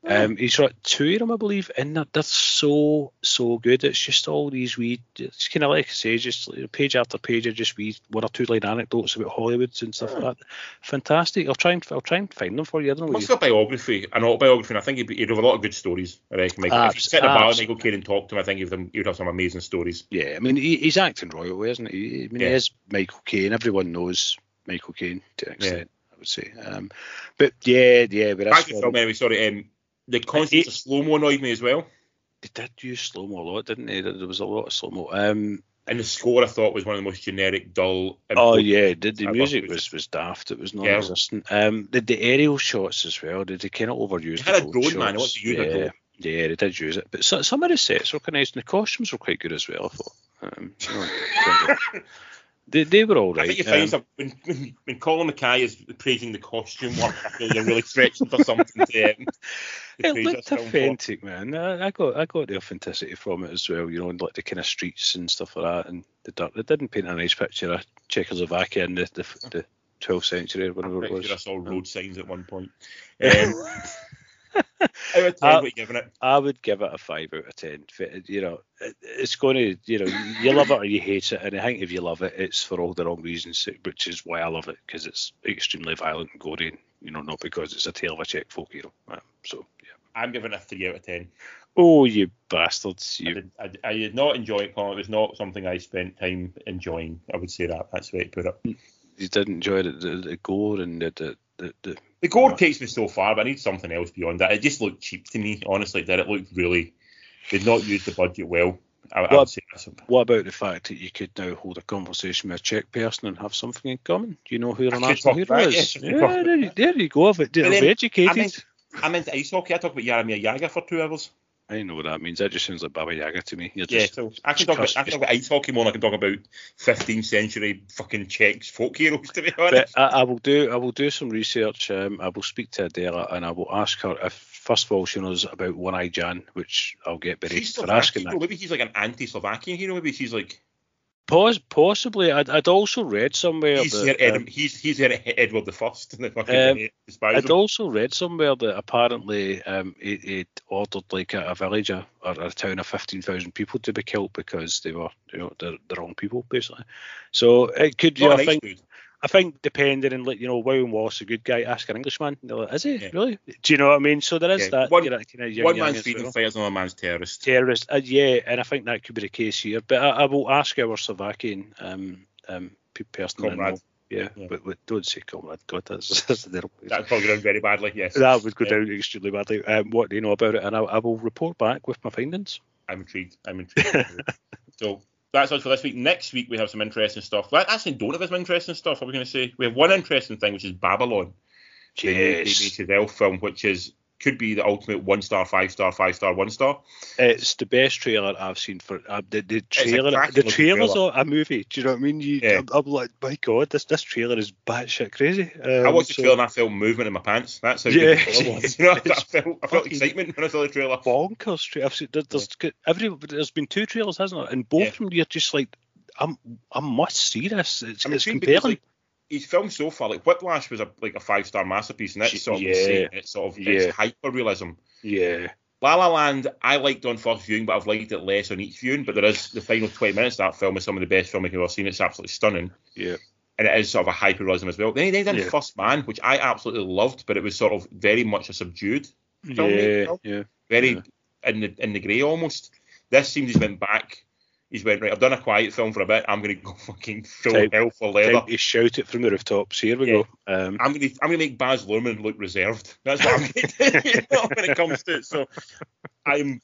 Oh. Um, he's got two of them, I believe, and they're, they're so so good. It's just all these wee, it's kind of like I say, just page after page of just wee one or two line anecdotes about Hollywoods and stuff Oh. like that. Fantastic. I'll try and I'll try and find them for you. I don't know. A biography, an autobiography, and I think he'd, be- he'd have a lot of good stories. I reckon. Michael. if you Abs- sit in a bar with abs- Michael Caine and talk to him, I think you'd have, have some amazing stories. Yeah, I mean he, he's acting royally, isn't he? I mean Yeah. he is Michael Caine. Everyone knows Michael Caine to an extent, I would say. Um, but yeah, yeah, but Back that's to the film anyway. Sorry, um, the concept of slow mo annoyed me as well, they did use slow mo a lot, didn't they? There was a lot of slow mo. Um, and the score I thought was one of the most generic, dull. oh yeah, the, the music was was daft. It was Yeah. non-existent. Um, the, the aerial shots as well. Did they kind of overuse They the had a drone drone, man. Shots. wanted a yeah, drone. yeah, they did use it. But so, some of the sets were quite nice, and the costumes were quite good as well. I thought. Um, they, they were all right. I think you find Um, when, when, when Colin Mackay is praising the costume work, I feel you're really stretching for something to, um, to It looked for. authentic, man. I, I got I got the authenticity from it as well. You know, and like the kind of streets and stuff like that, and the dirt. It didn't paint a nice picture of Czechoslovakia in the the, the 12th century or whatever it I'm sure I was. saw road signs at one point. Um, out of 10, Uh, what are you giving it? I would give it a five out of ten. You know, it, it's going to, you know, you love it or you hate it, and I think if you love it, it's for all the wrong reasons, which is why I love it because it's extremely violent and gory. You know, not because it's a tale of a Czech folk hero. Um, so yeah. I'm giving it a 3 out of 10. Oh, you bastards! I You did, I, I did not enjoy it, Colin. It was not something I spent time enjoying. I would say that. That's the way to put it. you didn't enjoy the, the, the gore and the the, the, the The gore takes me so far, but I need something else beyond that. It just looked cheap to me, honestly. That it looked really. Did not use the budget well. I, I would say that's. What about the fact that you could now hold a conversation with a Czech person and have something in common? Do you know who I Arsenal talk hero is? I yeah, about there, you- there you go. I've, I've educated. I'm into, I'm into ice hockey. I talk about Jaromir Jagr for two hours. I don't know what that means. That just sounds like Baba Yaga to me. You're Yeah, just, so I can talk about I can talk about ice hockey more I can talk about 15th century fucking Czech folk heroes. To be honest, I, I will do. I will do some research. Um, I will speak to Adela and I will ask her if first of all she knows about One Eye Jan, which I'll get she's for asking that. Maybe she's like an anti-Slovakian hero. Maybe she's like Pos- possibly. I'd, I'd also read somewhere he's that, her, um, he's he's her Edward the First. And Um, I'd him. also read somewhere that apparently um, it, it ordered like a, a village or a town of fifteen thousand people to be killed because they were you know the, the wrong people basically. So it could you Not a I think dude. I think depending on like you know William Wallace a good guy ask an Englishman like is he Yeah. really do you know what I mean so there is Yeah. that One- you know, young, One man's freedom fighter another man's terrorist. terrorist uh, yeah and I think that could be the case here but I, I will ask our Slovakian um um pe- person Comrade. yeah, Yeah. But, but don't say comrade God that's, that's terrible That's probably done very badly. Yes, that would go Yeah. down extremely badly. Um, what do you know about it? And I, I will report back with my findings. I'm intrigued. I'm intrigued. so that's us for this week. Next week we have some interesting stuff. Well, actually, don't have some interesting stuff. What we're going to say we have one interesting thing, which is Babylon. the Yes, Damien Chazelle film, which is could be the ultimate one star, five star, five star, one star. it's the best trailer I've seen for uh, the the trailer. The trailer's trailer. a, a movie. Do you know what I mean? You, Yeah. I'm, I'm like, my God, this this trailer is batshit crazy. Um, I watched the so trailer and I felt movement in my pants. That's how Yeah. good the trailer was. You know, I felt, I felt excitement when I saw the trailer. Bonkers. Tra- I've seen, there- there's every there's been two trailers, hasn't there? And both Yeah. of them, you're just like, I'm I must see this. It's, I'm it's intrigued because, compelling. like, his films so far, like Whiplash was a like a five star masterpiece, and that's sort of Yeah. insane. It's sort of Yeah. it's hyper realism. Yeah. La La Land, I liked on first viewing, but I've liked it less on each viewing. But there is the final 20 minutes of that film is some of the best filmmaking I've ever seen. It's absolutely stunning. Yeah. And it is sort of a hyper realism as well. Then he did Yeah. First Man, which I absolutely loved, but it was sort of very much a subdued film. Yeah. film. Yeah. very in the in the grey almost. This seems he's went back. He's went right. I've done a quiet film for a bit. I'm going to go fucking full Time- hell for leather. Time to shout it from the rooftops. Here we Yeah. go. Um, I'm going to I'm going to make Baz Luhrmann look reserved. That's what I'm going to do when it comes to it. So I'm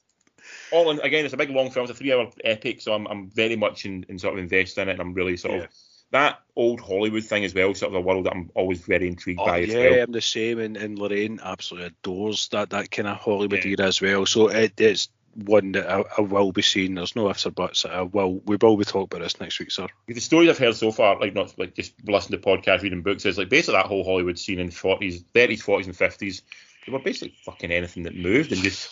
all in. Again, it's a big long film. It's a three hour epic. So I'm I'm very much in, in sort of invested in it, and I'm really sort Yeah. of that old Hollywood thing as well. Sort of a world that I'm always very intrigued oh, by as yeah, well. I'm the same, and, and Lorraine absolutely adores that that kind of Hollywood Yeah. era as well. So it, it's one that I, I will be seeing. There's no ifs or buts. I will. We will be talking about this next week, sir. the stories I've heard so far, like not like just listening to podcasts, reading books, is like basically that whole Hollywood scene in forties, thirties, forties, and fifties. They were basically fucking anything that moved and just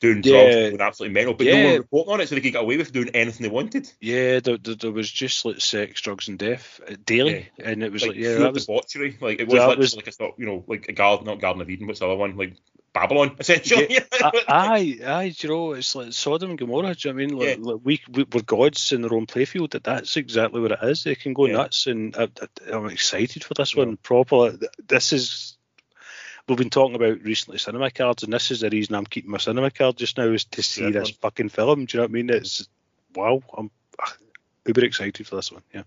doing drugs Yeah. and absolutely mental. But no one reporting on it, so they could get away with doing anything they wanted. Yeah, there, there, there was just like sex, drugs, and death uh, daily, and it was like, Like, yeah, that was debauchery. Like it was that was- like a sort, you know, like a garden, not Garden of Eden, what's the other one? Like Babylon, essentially. A- aye, aye, you know, it's like Sodom and Gomorrah. Do you know what I mean? Like, Yeah. like we, we we're gods in their own playfield. That that's exactly what it is. They can go Yeah. nuts, and uh, I, I, I'm excited for this Yeah. one. Proper. This is. We've been talking about recently cinema cards, and this is the reason I'm keeping my cinema card just now is to see Yeah, this fucking film. Do you know what I mean? It's wow. I'm uber excited for this one. Yeah.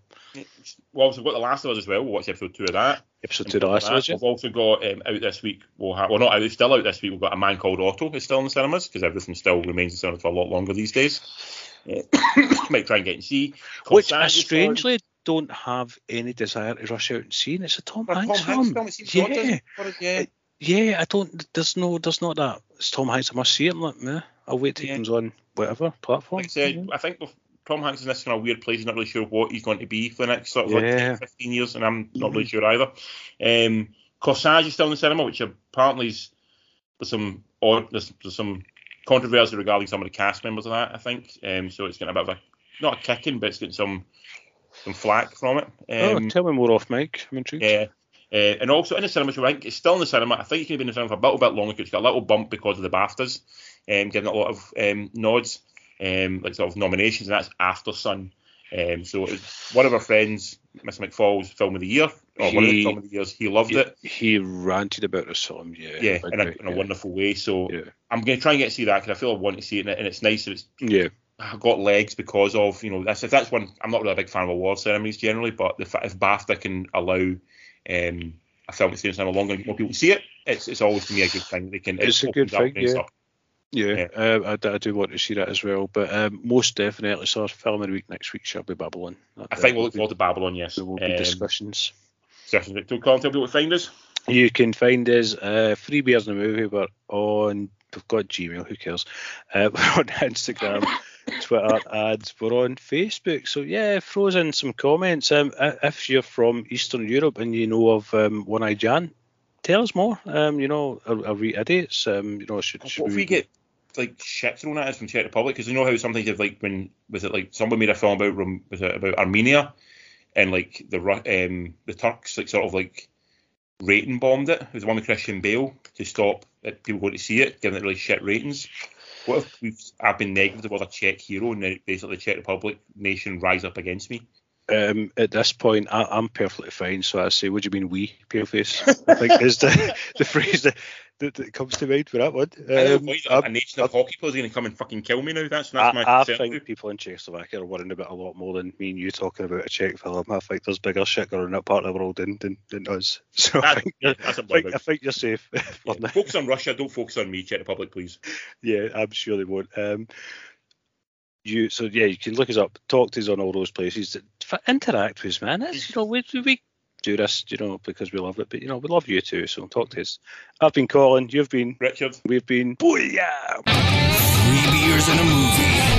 Well, we've got The Last of Us as well. We'll watch episode two of that. Episode two, of the last of us. We've also got um, out this week. We'll have, well, not out. It's still out this week. We've got a man called Otto. It's still in the cinemas because everything still remains in cinemas for a lot longer these days. Uh, might try and get and see. Which I strangely don't have any desire to rush out and see. And it's a Tom for- for Hanks Tom Hanks film. film. It seems so odd, doesn't Yeah. it? For it, yeah. Yeah, I don't. There's no. There's not that. It's Tom Hanks. I must see it. I'm like, meh. I'll wait till Yeah. it comes on whatever platform. Like I said, I think Tom Hanks is in this kind of weird place. He's not really sure what he's going to be for the next sort of like 10, 15 years, and I'm not really sure either. Um, Corsage is still in the cinema, which apparently is there's some odd, there's, there's some controversy regarding some of the cast members of that. I think, um, so it's getting a bit of a not a kicking, but it's getting some some flack from it. oh, Um, tell me more off mic. I'm intrigued. yeah. Uh, and also in the cinema, so I think it's still in the cinema. I think it's going to be in the cinema for a little bit longer. 'cause It's got a little bump because of the BAFTAs, um, getting a lot of um, nods, um, like sort of nominations, and that's Aftersun. Um, so it was one of our friends, Mr. McFall's film of the year, or one of the He- film of the years. He loved He, it, he ranted about this film. Yeah. yeah, in a, time, in a yeah. wonderful way. So Yeah. I'm going to try and get to see that because I feel I want to see it, and it's nice that it's Yeah. I got legs because of you know that's if that's one I'm not really a big fan of award ceremonies generally, but the, if BAFTA can allow um, a film to stay in cinema longer and more people see it, it's it's always to me a good thing. They can It's it a good thing, yeah. up. Yeah, uh, I, d- I do want to see that as well. But um, most definitely, so film of the week next week shall be Babylon. That- I think we'll look forward to Babylon. Yes, There will be Um, discussions. discussions. So, Colin, tell people to find us. You can find us uh, Three Beers and a Movie. We're on. We've got Gmail. Who cares? Uh, we're on Instagram, Twitter, ads. we're on Facebook. So yeah, throw in some comments. Um, if you're from Eastern Europe and you know of um, One Eye Jan, tell us more. Um, you know, are, are we idiots? Um, you know, should, should What if we get like shit thrown at us from Czech Republic? Because you know how sometimes you've like when was it like someone made a film about was it about Armenia and like the um the Turks like sort of like rating bombed it. It was the one with Christian Bale to stop people going to see it, giving it really shit ratings. What if we've I've been negative about a Czech hero and then basically the Czech Republic nation rise up against me? Um, at this point, I, I'm perfectly fine. So I say, what do you mean we, Paleface? I think is the, the phrase that, that, that comes to mind for that one. Um, know, a, I'm- a nation of hockey players are going to come and fucking kill me now. That's that's I, my I think people in Czechoslovakia are worrying about a lot more than me and you talking about a Czech film. I think there's bigger shit going on in that part of the world than, than, than us. So I think, yeah, I, that's a think. I think you're safe. Yeah. Focus on Russia. Don't focus on me, Czech Republic, please. yeah, I'm sure they won't. Um, you so yeah, you can look us up, talk to us on all those places, F- interact with us, man. It's, you know, we, we do this, you know, because we love it, but you know, we love you too. So talk to us. I've been Colin, you've been, Richard. we've been, booyah. Three beers and a movie.